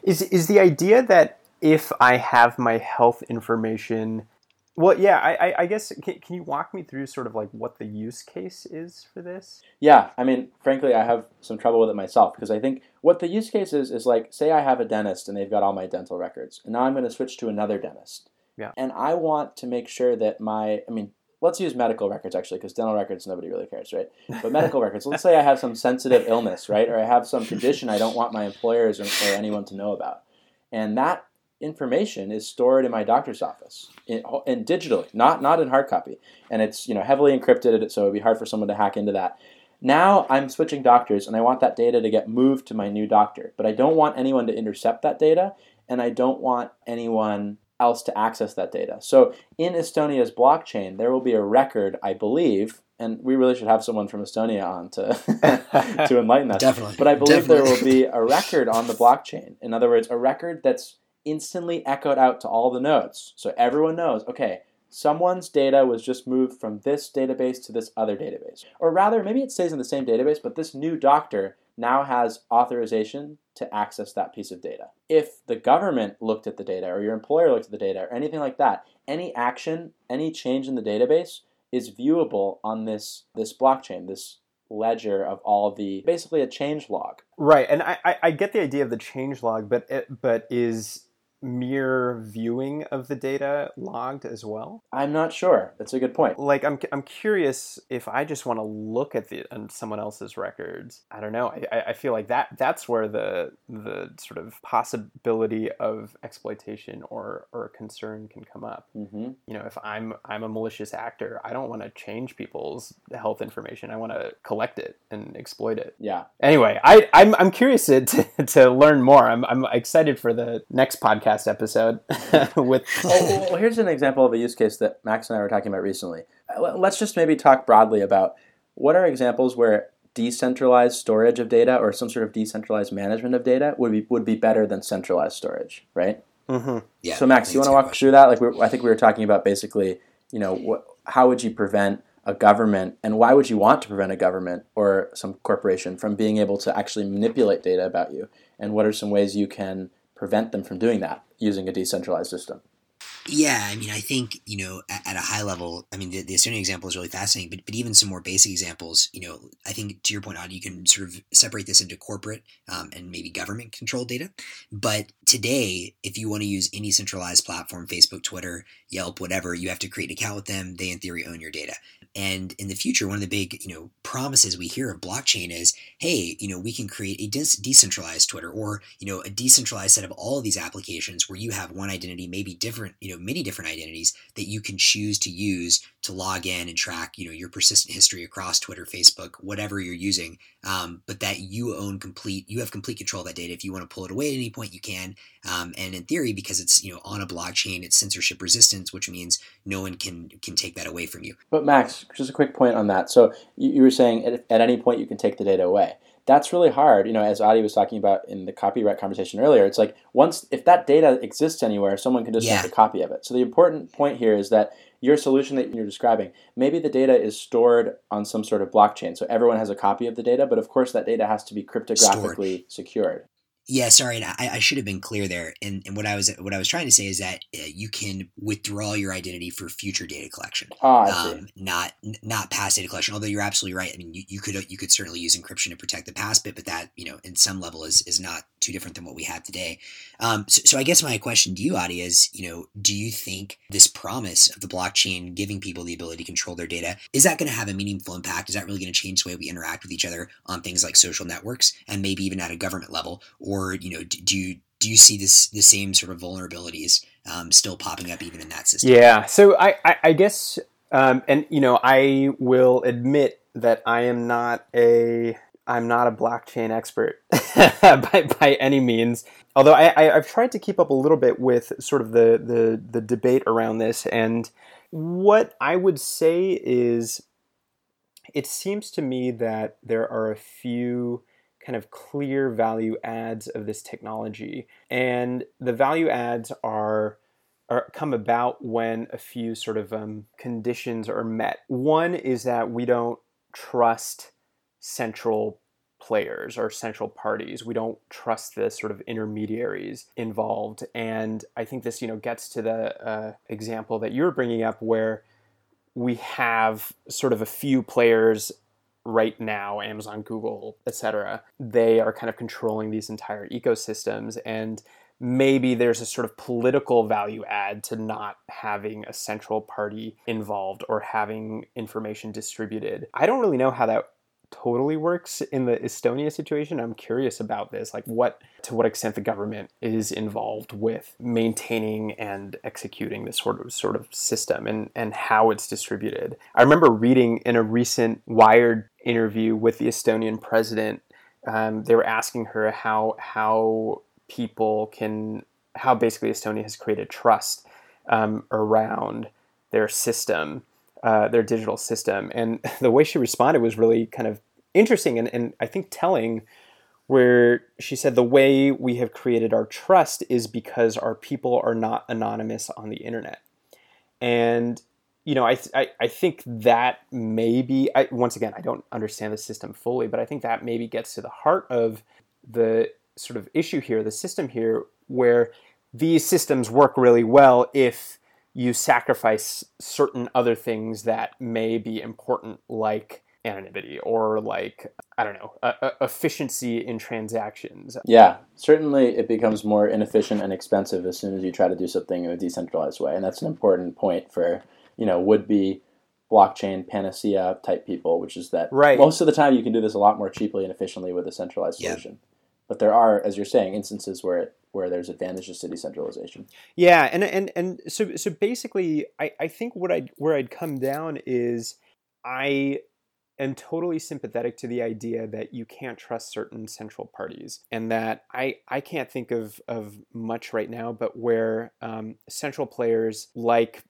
Speaker 3: Is, is the idea that if I have my health information. Well, yeah, I, I guess can, can you walk me through sort of like what the use case is for this?
Speaker 1: Yeah, I mean, frankly, I have some trouble with it myself because I think what the use case is is like, say I have a dentist and they've got all my dental records, and now I'm going to switch to another dentist.
Speaker 3: Yeah.
Speaker 1: And I want to make sure that my, I mean, let's use medical records actually because dental records nobody really cares right but medical records let's say i have some sensitive illness right or i have some condition i don't want my employers or, or anyone to know about and that information is stored in my doctor's office in, in digitally, not not in hard copy, and it's you know heavily encrypted, so it'd be hard for someone to hack into that. Now I'm switching doctors and I want that data to get moved to my new doctor, but I don't want anyone to intercept that data and I don't want anyone else to access that data. So in Estonia's blockchain, there will be a record, I believe, and we really should have someone from Estonia on to <laughs> to enlighten us. <laughs>
Speaker 2: Definitely.
Speaker 1: But I believe
Speaker 2: Definitely.
Speaker 1: there will be a record on the blockchain. In other words, a record that's instantly echoed out to all the nodes. So everyone knows, okay, someone's data was just moved from this database to this other database. Or rather, maybe it stays in the same database, but this new doctor now has authorization to access that piece of data. If the government looked at the data, or your employer looked at the data, or anything like that, any action, any change in the database is viewable on this this blockchain, this ledger of all the basically a change log.
Speaker 3: Right, and I, I, I get the idea of the change log, but it, but is mere viewing of the data logged as well?
Speaker 1: I'm not sure. That's a good point.
Speaker 3: Like I'm I'm curious if I just want to look at the on someone else's records. I don't know. I, I feel like that that's where the the sort of possibility of exploitation or or concern can come up.
Speaker 1: hmm
Speaker 3: You know, if I'm I'm a malicious actor, I don't want to change people's health information. I want to collect it and exploit it.
Speaker 1: Yeah.
Speaker 3: Anyway, I, I'm, I'm curious to, to, <laughs> to learn more. I'm, I'm excited for the next podcast episode <laughs> with. <laughs>
Speaker 1: oh, well, here's an example of a use case that Max and I were talking about recently. Uh, Let's just maybe talk broadly about what are examples where decentralized storage of data or some sort of decentralized management of data would be would be better than centralized storage, right?
Speaker 3: Mhm.
Speaker 2: Yeah.
Speaker 1: so Max,
Speaker 2: I
Speaker 1: you want to
Speaker 2: it's a
Speaker 1: walk through that? Like we I think we were talking about basically, you know, what, how would you prevent a government and why would you want to prevent a government or some corporation from being able to actually manipulate data about you? And what are some ways you can prevent them from doing that using a decentralized system?
Speaker 2: Yeah, I mean, I think you know, at, at a high level, I mean, the, the Estonian example is really fascinating, but but even some more basic examples, you know, I think to your point, Adi, you can sort of separate this into corporate um, and maybe government controlled data. But today, if you want to use any centralized platform, Facebook, Twitter, Yelp, whatever, you have to create an account with them. They, in theory, own your data. And in the future, one of the big, you know, promises we hear of blockchain is, hey, you know, we can create a dis- decentralized Twitter or, you know, a decentralized set of all of these applications where you have one identity, maybe different, you know, many different identities that you can choose to use to log in and track, you know, your persistent history across Twitter, Facebook, whatever you're using. Um, but that you own complete, you have complete control of that data. If you want to pull it away at any point, you can. Um, and in theory, because it's you know on a blockchain, it's censorship resistance, which means no one can can take that away from you.
Speaker 1: But Max, just a quick point on that. So you, you were saying at, at any point you can take the data away. That's really hard. You know, as Adi was talking about in the copyright conversation earlier, it's like once if that data exists anywhere, someone can just
Speaker 2: Yeah.
Speaker 1: make a copy of it. So the important point here is that your solution that you're describing, maybe the data is stored on some sort of blockchain, so everyone has a copy of the data. But of course, that data has to be cryptographically secured.
Speaker 2: Yeah, sorry, and I, I should have been clear there. And, and what I was what I was trying to say is that uh, you can withdraw your identity for future data collection.
Speaker 1: See.
Speaker 2: um, not not past data collection. Although you're absolutely right. I mean, you, you could you could certainly use encryption to protect the past bit, but that you know, in some level, is is not too different than what we have today. Um, so, so I guess my question to you, Adi, is you know, do you think this promise of the blockchain giving people the ability to control their data is that going to have a meaningful impact? Is that really going to change the way we interact with each other on things like social networks and maybe even at a government level? Or you know, do, do you do you see this the same sort of vulnerabilities um, still popping up even in that system?
Speaker 3: Yeah. So I, I, I guess, um, and you know, I will admit that I am not a I'm not a blockchain expert <laughs> by, by any means. Although I, I, I've tried to keep up a little bit with sort of the, the the debate around this, and what I would say is, it seems to me that there are a few kind of clear value adds of this technology, and the value adds are are come about when a few sort of um, conditions are met. One is that we don't trust central players or central parties. We don't trust the sort of intermediaries involved, and I think this you know gets to the uh, example that you were bringing up where we have sort of a few players right now amazon google etc they are kind of controlling these entire ecosystems and maybe there's a sort of political value add to not having a central party involved or having information distributed. I don't really know how that totally works in the estonia situation. I'm curious about this like what to what extent the government is involved with maintaining and executing this sort of sort of system and and how it's distributed. I remember reading in a recent wired interview with the Estonian president, um, they were asking her how how people can how basically Estonia has created trust um, around their system, uh, their digital system, and <laughs> the way she responded was really kind of interesting and, and I think telling. Where she said the way we have created our trust is because our people are not anonymous on the internet, and you know, I, I, I think that maybe, I, once again, I don't understand the system fully, but I think that maybe gets to the heart of the sort of issue here, the system here, where these systems work really well if you sacrifice certain other things that may be important, like anonymity or like I don't know uh, efficiency in transactions.
Speaker 1: Yeah, certainly it becomes more inefficient and expensive as soon as you try to do something in a decentralized way, and that's an important point for you know would be blockchain panacea type people, which is that
Speaker 3: right.
Speaker 1: most of the time you can do this a lot more cheaply and efficiently with a centralized solution. But there are, as you're saying, instances where it, where there's advantages to decentralization.
Speaker 3: Yeah, and and and so so basically, I I think what I where I'd come down is I am totally sympathetic to the idea that you can't trust certain central parties, and that I I can't think of of much right now, but where um, central players like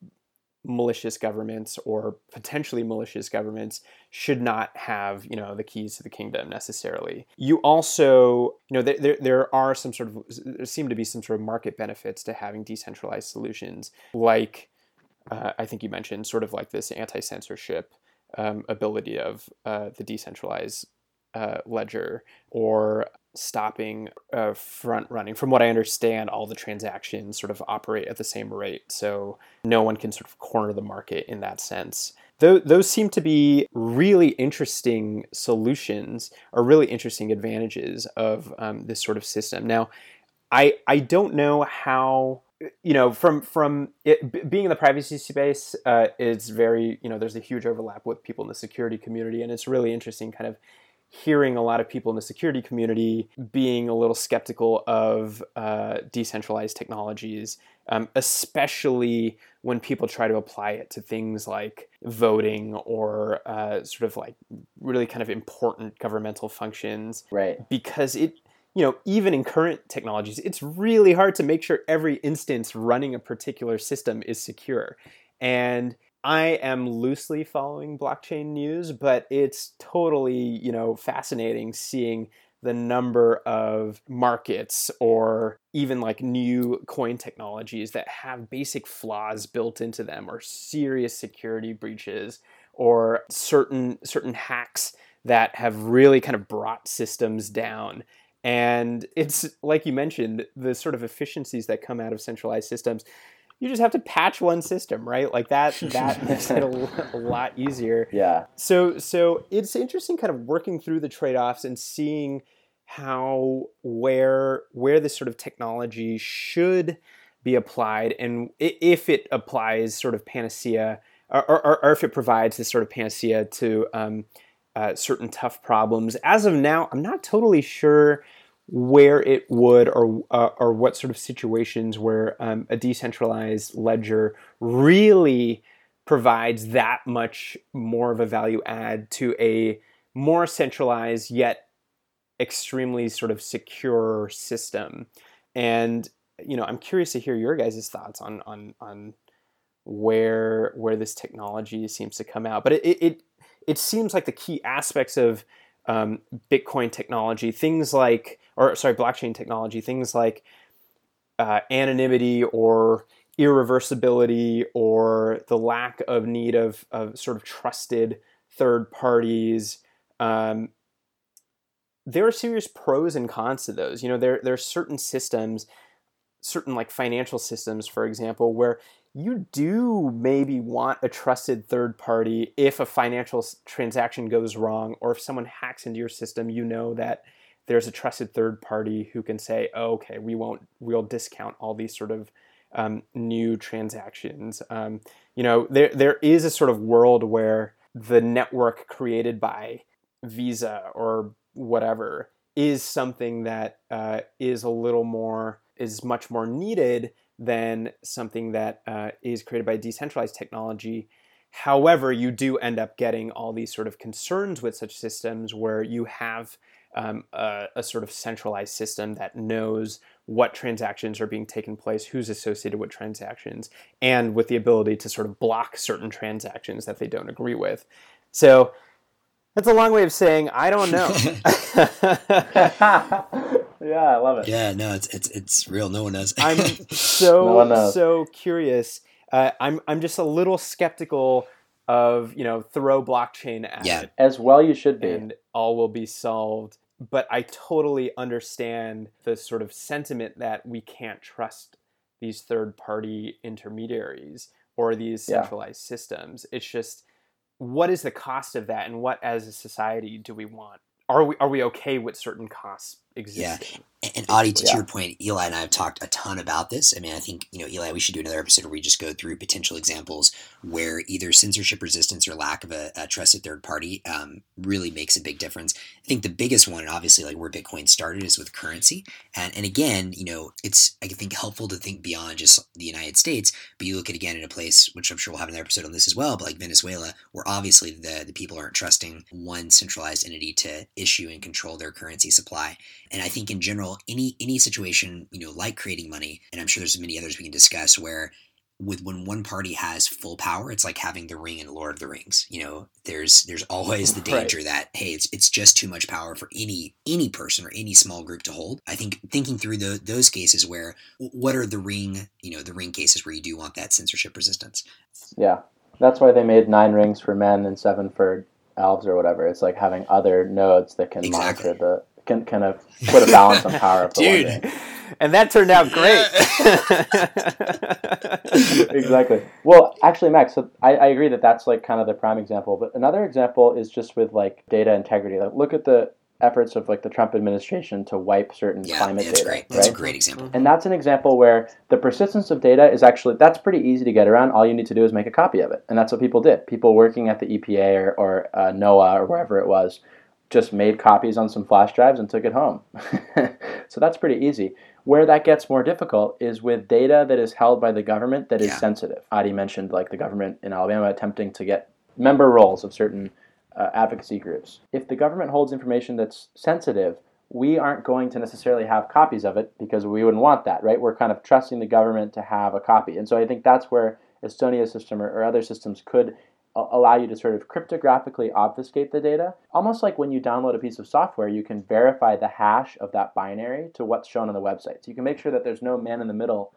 Speaker 3: malicious governments or potentially malicious governments should not have you know the keys to the kingdom necessarily. You also you know there, there are some sort of there seem to be some sort of market benefits to having decentralized solutions like uh, i think you mentioned sort of like this anti-censorship um, ability of uh, the decentralized uh, ledger or stopping uh, front running. From what I understand, all the transactions sort of operate at the same rate, so no one can sort of corner the market in that sense. Those, those seem to be really interesting solutions or really interesting advantages of um, this sort of system. Now, I I don't know how you know from from it, being in the privacy space uh, it's very you know there's a huge overlap with people in the security community and it's really interesting kind of hearing a lot of people in the security community being a little skeptical of uh, decentralized technologies, um, especially when people try to apply it to things like voting or uh, sort of like really kind of important governmental functions.
Speaker 1: Right.
Speaker 3: Because it, you know, even in current technologies, it's really hard to make sure every instance running a particular system is secure. And I am loosely following blockchain news, but it's totally, you know, fascinating seeing the number of markets or even like new coin technologies that have basic flaws built into them or serious security breaches or certain certain hacks that have really kind of brought systems down. And it's like you mentioned the sort of efficiencies that come out of centralized systems you just have to patch one system, right? Like that <laughs> that makes it a, a, lot easier.
Speaker 1: Yeah.
Speaker 3: So so it's interesting kind of working through the trade-offs and seeing how where where this sort of technology should be applied and if it applies sort of panacea or, or, or if it provides this sort of panacea to um, uh, certain tough problems. As of now, I'm not totally sure where it would or uh, or what sort of situations where um, a decentralized ledger really provides that much more of a value add to a more centralized yet extremely sort of secure system. And you know i'm curious to hear your guys' thoughts on on on where where this technology seems to come out. But it it, it seems like the key aspects of um, bitcoin technology things like or sorry, blockchain technology, things like uh, anonymity or irreversibility or the lack of need of, of sort of trusted third parties. Um, there are serious pros and cons to those. You know, there, there are certain systems, certain like financial systems, for example, where you do maybe want a trusted third party if a financial transaction goes wrong or if someone hacks into your system, you know that there's a trusted third party who can say, oh, okay, we won't, we'll discount all these sort of um, new transactions. Um, you know, there there is a sort of world where the network created by Visa or whatever is something that uh, is a little more is much more needed than something that uh, is created by decentralized technology. However, you do end up getting all these sort of concerns with such systems where you have um, a, a, sort of centralized system that knows what transactions are being taken place, who's associated with transactions, and with the ability to sort of block certain transactions that they don't agree with. So that's a long way of saying I don't know. <laughs> <laughs>
Speaker 1: yeah, I love it.
Speaker 2: Yeah, no, it's it's it's real. No one knows.
Speaker 3: I'm <laughs> so no so curious. Uh, I'm I'm just a little skeptical of you know throw blockchain at yeah. it.
Speaker 1: As well, you should be,
Speaker 3: and all will be solved. But I totally understand the sort of sentiment that we can't trust these third party intermediaries or these centralized yeah. systems. It's just what is the cost of that, and what as a society do we want? Are we are we okay with certain costs existing?
Speaker 2: And, and Adi, to, yeah. your point, Eli and I have talked a ton about this. I mean, I think, you know, Eli, we should do another episode where we just go through potential examples where either censorship resistance or lack of a, a trusted third party um, really makes a big difference. I think the biggest one, and obviously like where Bitcoin started, is with currency. And, and again, you know, it's, I think, helpful to think beyond just the United States, but you look at again in a place, which I'm sure we'll have another episode on this as well, but like Venezuela, where obviously the, the people aren't trusting one centralized entity to issue and control their currency supply. And I think in general, any any situation, you know, like creating money, and I'm sure there's many others we can discuss where with when one party has full power, it's like having the ring in Lord of the Rings. You know, there's there's always the danger right. that hey, it's it's just too much power for any any person or any small group to hold. I think thinking through the, those cases where what are the ring, you know, the ring cases where you do want that censorship resistance.
Speaker 1: Yeah, that's why they made nine rings for men and seven for elves or whatever. It's like having other nodes that can exactly. monitor the can kind of put a balance on power of the Dude.
Speaker 3: And that turned out great. <laughs>
Speaker 1: exactly. Well, actually, Max, so I, I agree that that's like kind of the prime example. But another example is just with like data integrity. Like, look at the efforts of like the Trump administration to wipe certain
Speaker 2: yeah,
Speaker 1: climate
Speaker 2: that's
Speaker 1: data.
Speaker 2: Great. That's right? a great example.
Speaker 1: And that's an example where the persistence of data is actually that's pretty easy to get around. All you need to do is make a copy of it, and that's what people did. People working at the EPA or, or uh, NOAA or wherever it was just made copies on some flash drives and took it home. <laughs> so that's pretty easy. Where that gets more difficult is with data that is held by the government that is yeah. sensitive. Adi mentioned like the government in Alabama attempting to get member rolls of certain uh, advocacy groups. If the government holds information that's sensitive, we aren't going to necessarily have copies of it because we wouldn't want that, right? We're kind of trusting the government to have a copy. And so I think that's where Estonia's system or, or other systems could allow you to sort of cryptographically obfuscate the data. Almost like when you download a piece of software, you can verify the hash of that binary to what's shown on the website. So you can make sure that there's no man in the middle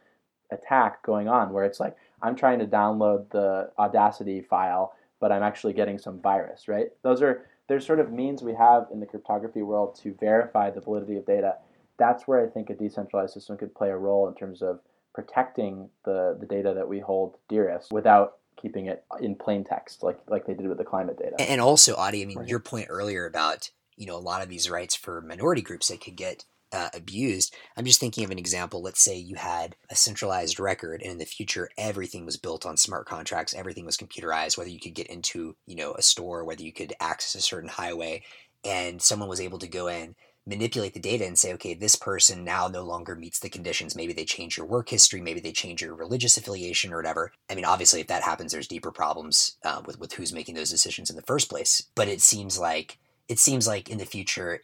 Speaker 1: attack going on where it's like, I'm trying to download the Audacity file, but I'm actually getting some virus, right? Those are there's sort of means we have in the cryptography world to verify the validity of data. That's where I think a decentralized system could play a role in terms of protecting the, the data that we hold dearest without keeping it in plain text, like like they did with the climate data.
Speaker 2: And also, Adi, I mean, right. your point earlier about you know a lot of these rights for minority groups that could get uh, abused. I'm just thinking of an example. Let's say you had a centralized record, and in the future, everything was built on smart contracts. Everything was computerized. Whether you could get into, you know, a store, whether you could access a certain highway, and someone was able to go in manipulate the data and say, okay, this person now no longer meets the conditions. Maybe they change your work history, maybe they change your religious affiliation or whatever. I mean, obviously, if that happens, there's deeper problems uh, with with who's making those decisions in the first place. But it seems like it seems like in the future,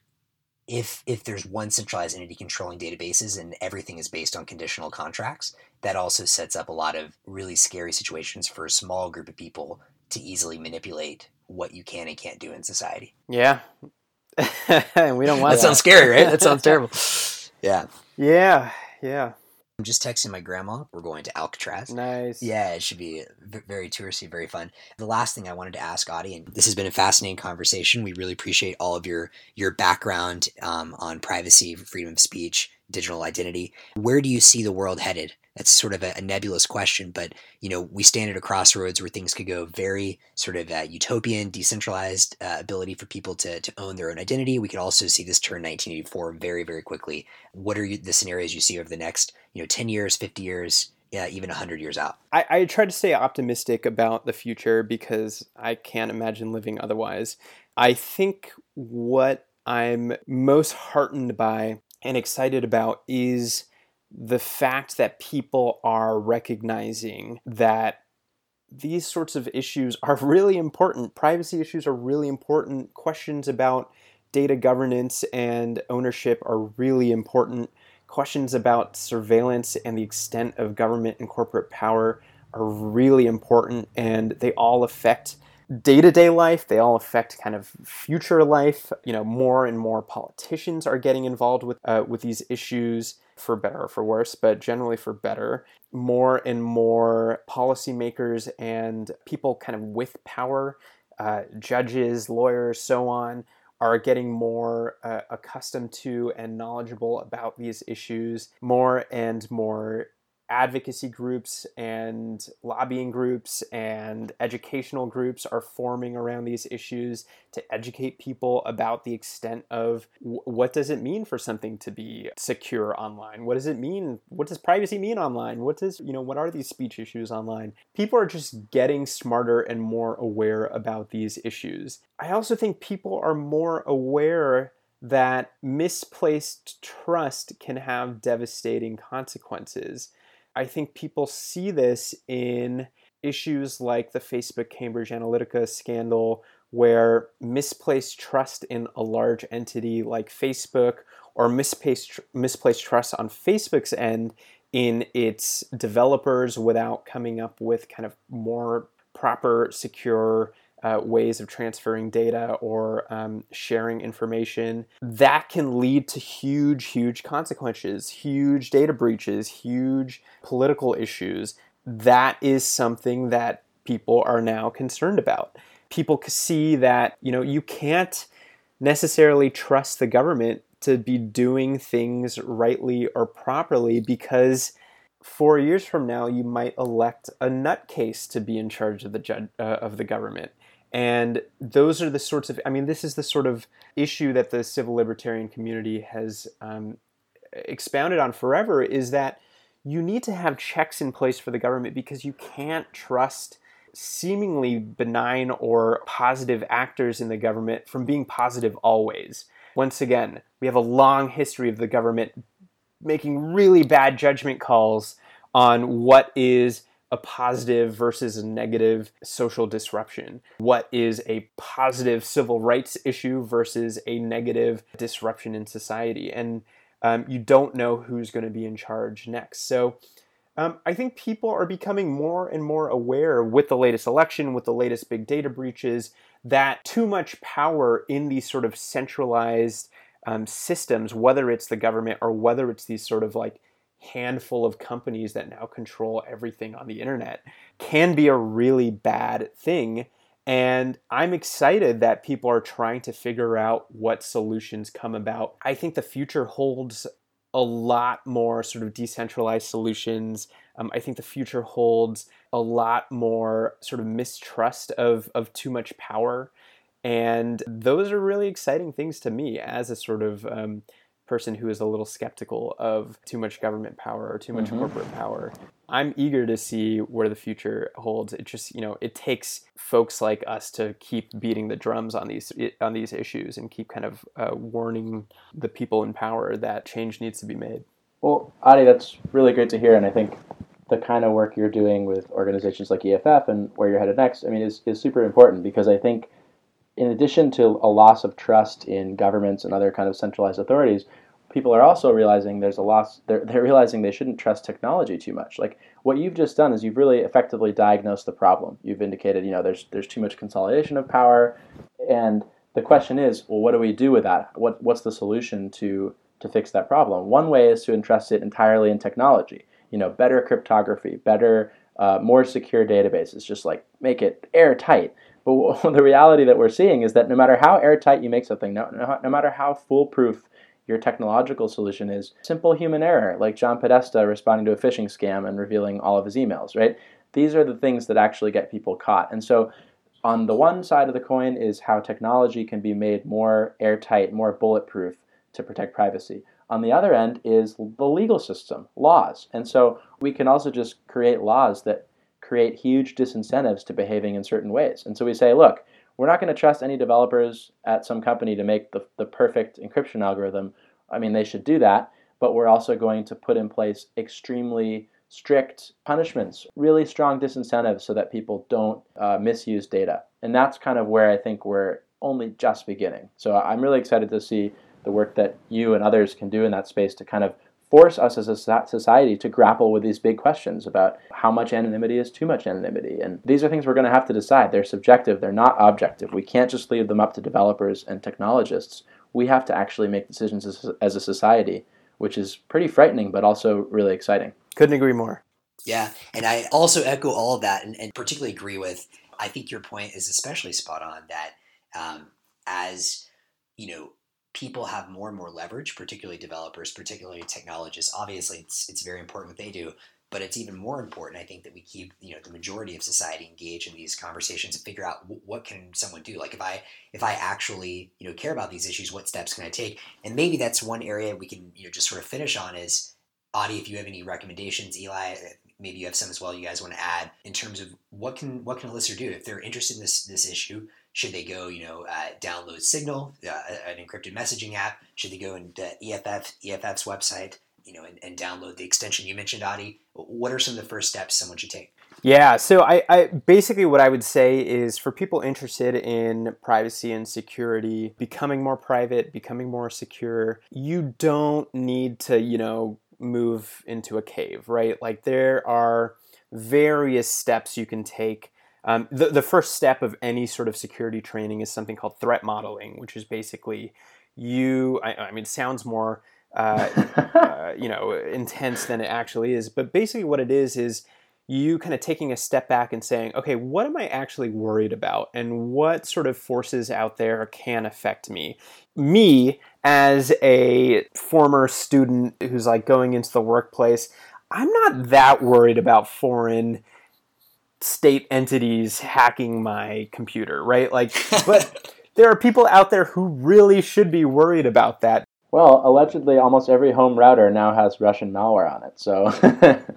Speaker 2: if if there's one centralized entity controlling databases and everything is based on conditional contracts, that also sets up a lot of really scary situations for a small group of people to easily manipulate what you can and can't do in society.
Speaker 3: Yeah, and <laughs> we don't want
Speaker 2: that. That sounds scary, right? That sounds <laughs> terrible. Yeah.
Speaker 3: Yeah. Yeah.
Speaker 2: I'm just texting my grandma. We're going to Alcatraz.
Speaker 3: Nice.
Speaker 2: Yeah, it should be very touristy, very fun. The last thing I wanted to ask Adi, and this has been a fascinating conversation. We really appreciate all of your your background um, on privacy, freedom of speech, digital identity. Where do you see the world headed? That's sort of a, a nebulous question, but you know we stand at a crossroads where things could go very sort of uh, utopian, decentralized uh, ability for people to to own their own identity. We could also see this turn 1984 very very quickly. What are you, the scenarios you see over the next you know 10 years, 50 years? Yeah, even 100 years out.
Speaker 3: I, I try to stay optimistic about the future because I can't imagine living otherwise. I think what I'm most heartened by and excited about is the fact that people are recognizing that these sorts of issues are <laughs> really important. Privacy issues are really important. Questions about data governance and ownership are really important. Questions about surveillance and the extent of government and corporate power are really important, and they all affect day-to-day life they all affect kind of future life you know more and more politicians are getting involved with uh, with these issues for better or for worse but generally for better more and more policymakers and people kind of with power uh, judges lawyers so on are getting more uh, accustomed to and knowledgeable about these issues more and more advocacy groups and lobbying groups and educational groups are forming around these issues to educate people about the extent of what does it mean for something to be secure online? What does it mean? What does privacy mean online? What does you know what are these speech issues online? People are just getting smarter and more aware about these issues. I also think people are more aware that misplaced trust can have devastating consequences I think people see this in issues like the Facebook Cambridge Analytica scandal, where misplaced trust in a large entity like Facebook or misplaced, misplaced trust on Facebook's end in its developers without coming up with kind of more proper, secure uh, ways of transferring data or um, sharing information, that can lead to huge, huge consequences, huge data breaches, huge political issues. That is something that people are now concerned about. People see that, you know, you can't necessarily trust the government to be doing things rightly or properly because four years from now you might elect a nutcase to be in charge of the judge, uh, of the government and those are the sorts of, I mean, this is the sort of issue that the civil libertarian community has um, expounded on forever is that you need to have checks in place for the government because you can't trust seemingly benign or positive actors in the government from being positive always. Once again, we have a long history of the government making really bad judgment calls on what is a positive versus a negative social disruption? What is a positive civil rights issue versus a negative disruption in society? And um, you don't know who's going to be in charge next. So um, I think people are becoming more and more aware with the latest election, with the latest big data breaches, that too much power in these sort of centralized um, systems, whether it's the government or whether it's these sort of like handful of companies that now control everything on the internet can be a really bad thing. And I'm excited that people are trying to figure out what solutions come about. I think the future holds a lot more sort of decentralized solutions. Um, I think the future holds a lot more sort of mistrust of, of too much power. And those are really exciting things to me as a sort of um, person who is a little skeptical of too much government power or too much mm-hmm. corporate power. I'm eager to see where the future holds. It just, you know, it takes folks like us to keep beating the drums on these on these issues and keep kind of uh, warning the people in power that change needs to be made.
Speaker 1: Well, Adi, that's really great to hear, and I think the kind of work you're doing with organizations like EFF and where you're headed next, I mean, is, is super important because I think in addition to a loss of trust in governments and other kind of centralized authorities, people are also realizing there's a loss. They're, they're realizing they shouldn't trust technology too much. Like what you've just done is you've really effectively diagnosed the problem. You've indicated, you know, there's there's too much consolidation of power, and the question is, well, what do we do with that? What what's the solution to to fix that problem? One way is to entrust it entirely in technology. You know, better cryptography, better, uh, more secure databases. Just like make it airtight. But <laughs> the reality that we're seeing is that no matter how airtight you make something, no, no, no matter how foolproof your technological solution is simple human error, like John Podesta responding to a phishing scam and revealing all of his emails, right? These are the things that actually get people caught. And so, on the one side of the coin is how technology can be made more airtight, more bulletproof to protect privacy. On the other end is the legal system, laws. And so, we can also just create laws that create huge disincentives to behaving in certain ways. And so we say, look, we're not going to trust any developers at some company to make the, the perfect encryption algorithm. I mean, they should do that, but we're also going to put in place extremely strict punishments, really strong disincentives so that people don't uh, misuse data. And that's kind of where I think we're only just beginning. So I'm really excited to see the work that you and others can do in that space to kind of force us as a society to grapple with these big questions about how much anonymity is too much anonymity. And these are things we're going to have to decide. They're subjective, they're not objective. We can't just leave them up to developers and technologists. We have to actually make decisions as, as a society, which is pretty frightening, but also really exciting.
Speaker 3: Couldn't agree more.
Speaker 2: Yeah, and I also echo all of that and, and particularly agree with, I think your point is especially spot on that um, as, you know, people have more and more leverage, particularly developers, particularly technologists. Obviously, it's it's very important what they do, but it's even more important, I think, that we keep you know the majority of society engaged in these conversations and figure out w- what can someone do. Like if I if I actually you know care about these issues, what steps can I take? And maybe that's one area we can you know just sort of finish on is. Adi, if you have any recommendations, Eli, uh, maybe you have some as well. You guys want to add in terms of what can what can a listener do if they're interested in this this issue? Should they go, you know, uh, download Signal, uh, an encrypted messaging app? Should they go into EFF, EFF's website, you know, and, and download the extension you mentioned, Adi? What are some of the first steps someone should take?
Speaker 3: Yeah, so I, I, basically what I would say is for people interested in privacy and security, becoming more private, becoming more secure, you don't need to, you know, move into a cave, right? Like there are various steps you can take um, the, the first step of any sort of security training is something called threat modeling, which is basically you, I, I mean, it sounds more, uh, <laughs> uh, you know, intense than it actually is. But basically, what it is is you kind of taking a step back and saying, okay, what am I actually worried about, and what sort of forces out there can affect me? Me, as a former student who's like going into the workplace, I'm not that worried about foreign state entities hacking my computer, right? Like, <laughs> but there are people out there who really should be worried about that.
Speaker 1: Well, allegedly, almost every home router now has Russian malware on it. So,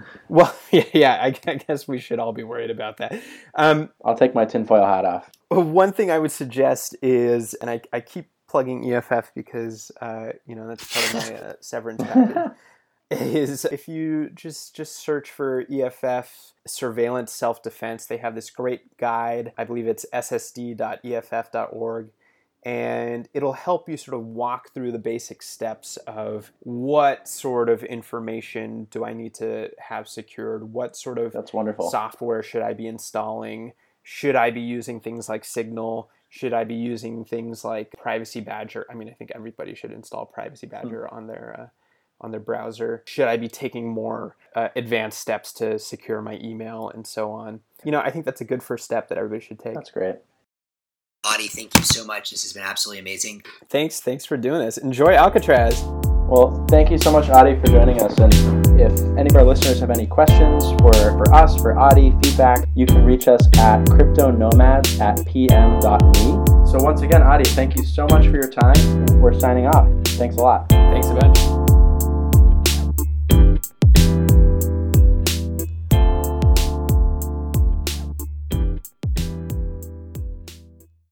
Speaker 1: <laughs>
Speaker 3: well, <laughs> yeah, yeah, I guess we should all be worried about that. Um,
Speaker 1: I'll take my tinfoil hat off.
Speaker 3: One thing I would suggest is, and I, I keep plugging EFF because uh, you know that's part of my uh, severance package is if you just just search for EFF surveillance self defense, they have this great guide. I believe it's ssd.eff.org and it'll help you sort of walk through the basic steps of what sort of information do I need to have secured, what sort of
Speaker 1: That's wonderful.
Speaker 3: software should I be installing, should I be using things like Signal, should I be using things like Privacy Badger? I mean, I think everybody should install Privacy. Badger hmm. on their uh, on their browser? Should I be taking more uh, advanced steps to secure my email and so on? You know, I think that's a good first step that everybody should take.
Speaker 1: That's great.
Speaker 2: Adi, thank you so much. This has been absolutely amazing.
Speaker 3: Thanks. Thanks for doing this. Enjoy Alcatraz.
Speaker 1: Well, thank you so much, Adi, for joining us. And if any of our listeners have any questions for, for us, for Adi, feedback, you can reach us at cryptonomads at pm.me. So once again, Adi, thank you so much for your time. We're signing off. Thanks a lot.
Speaker 3: Thanks a bunch.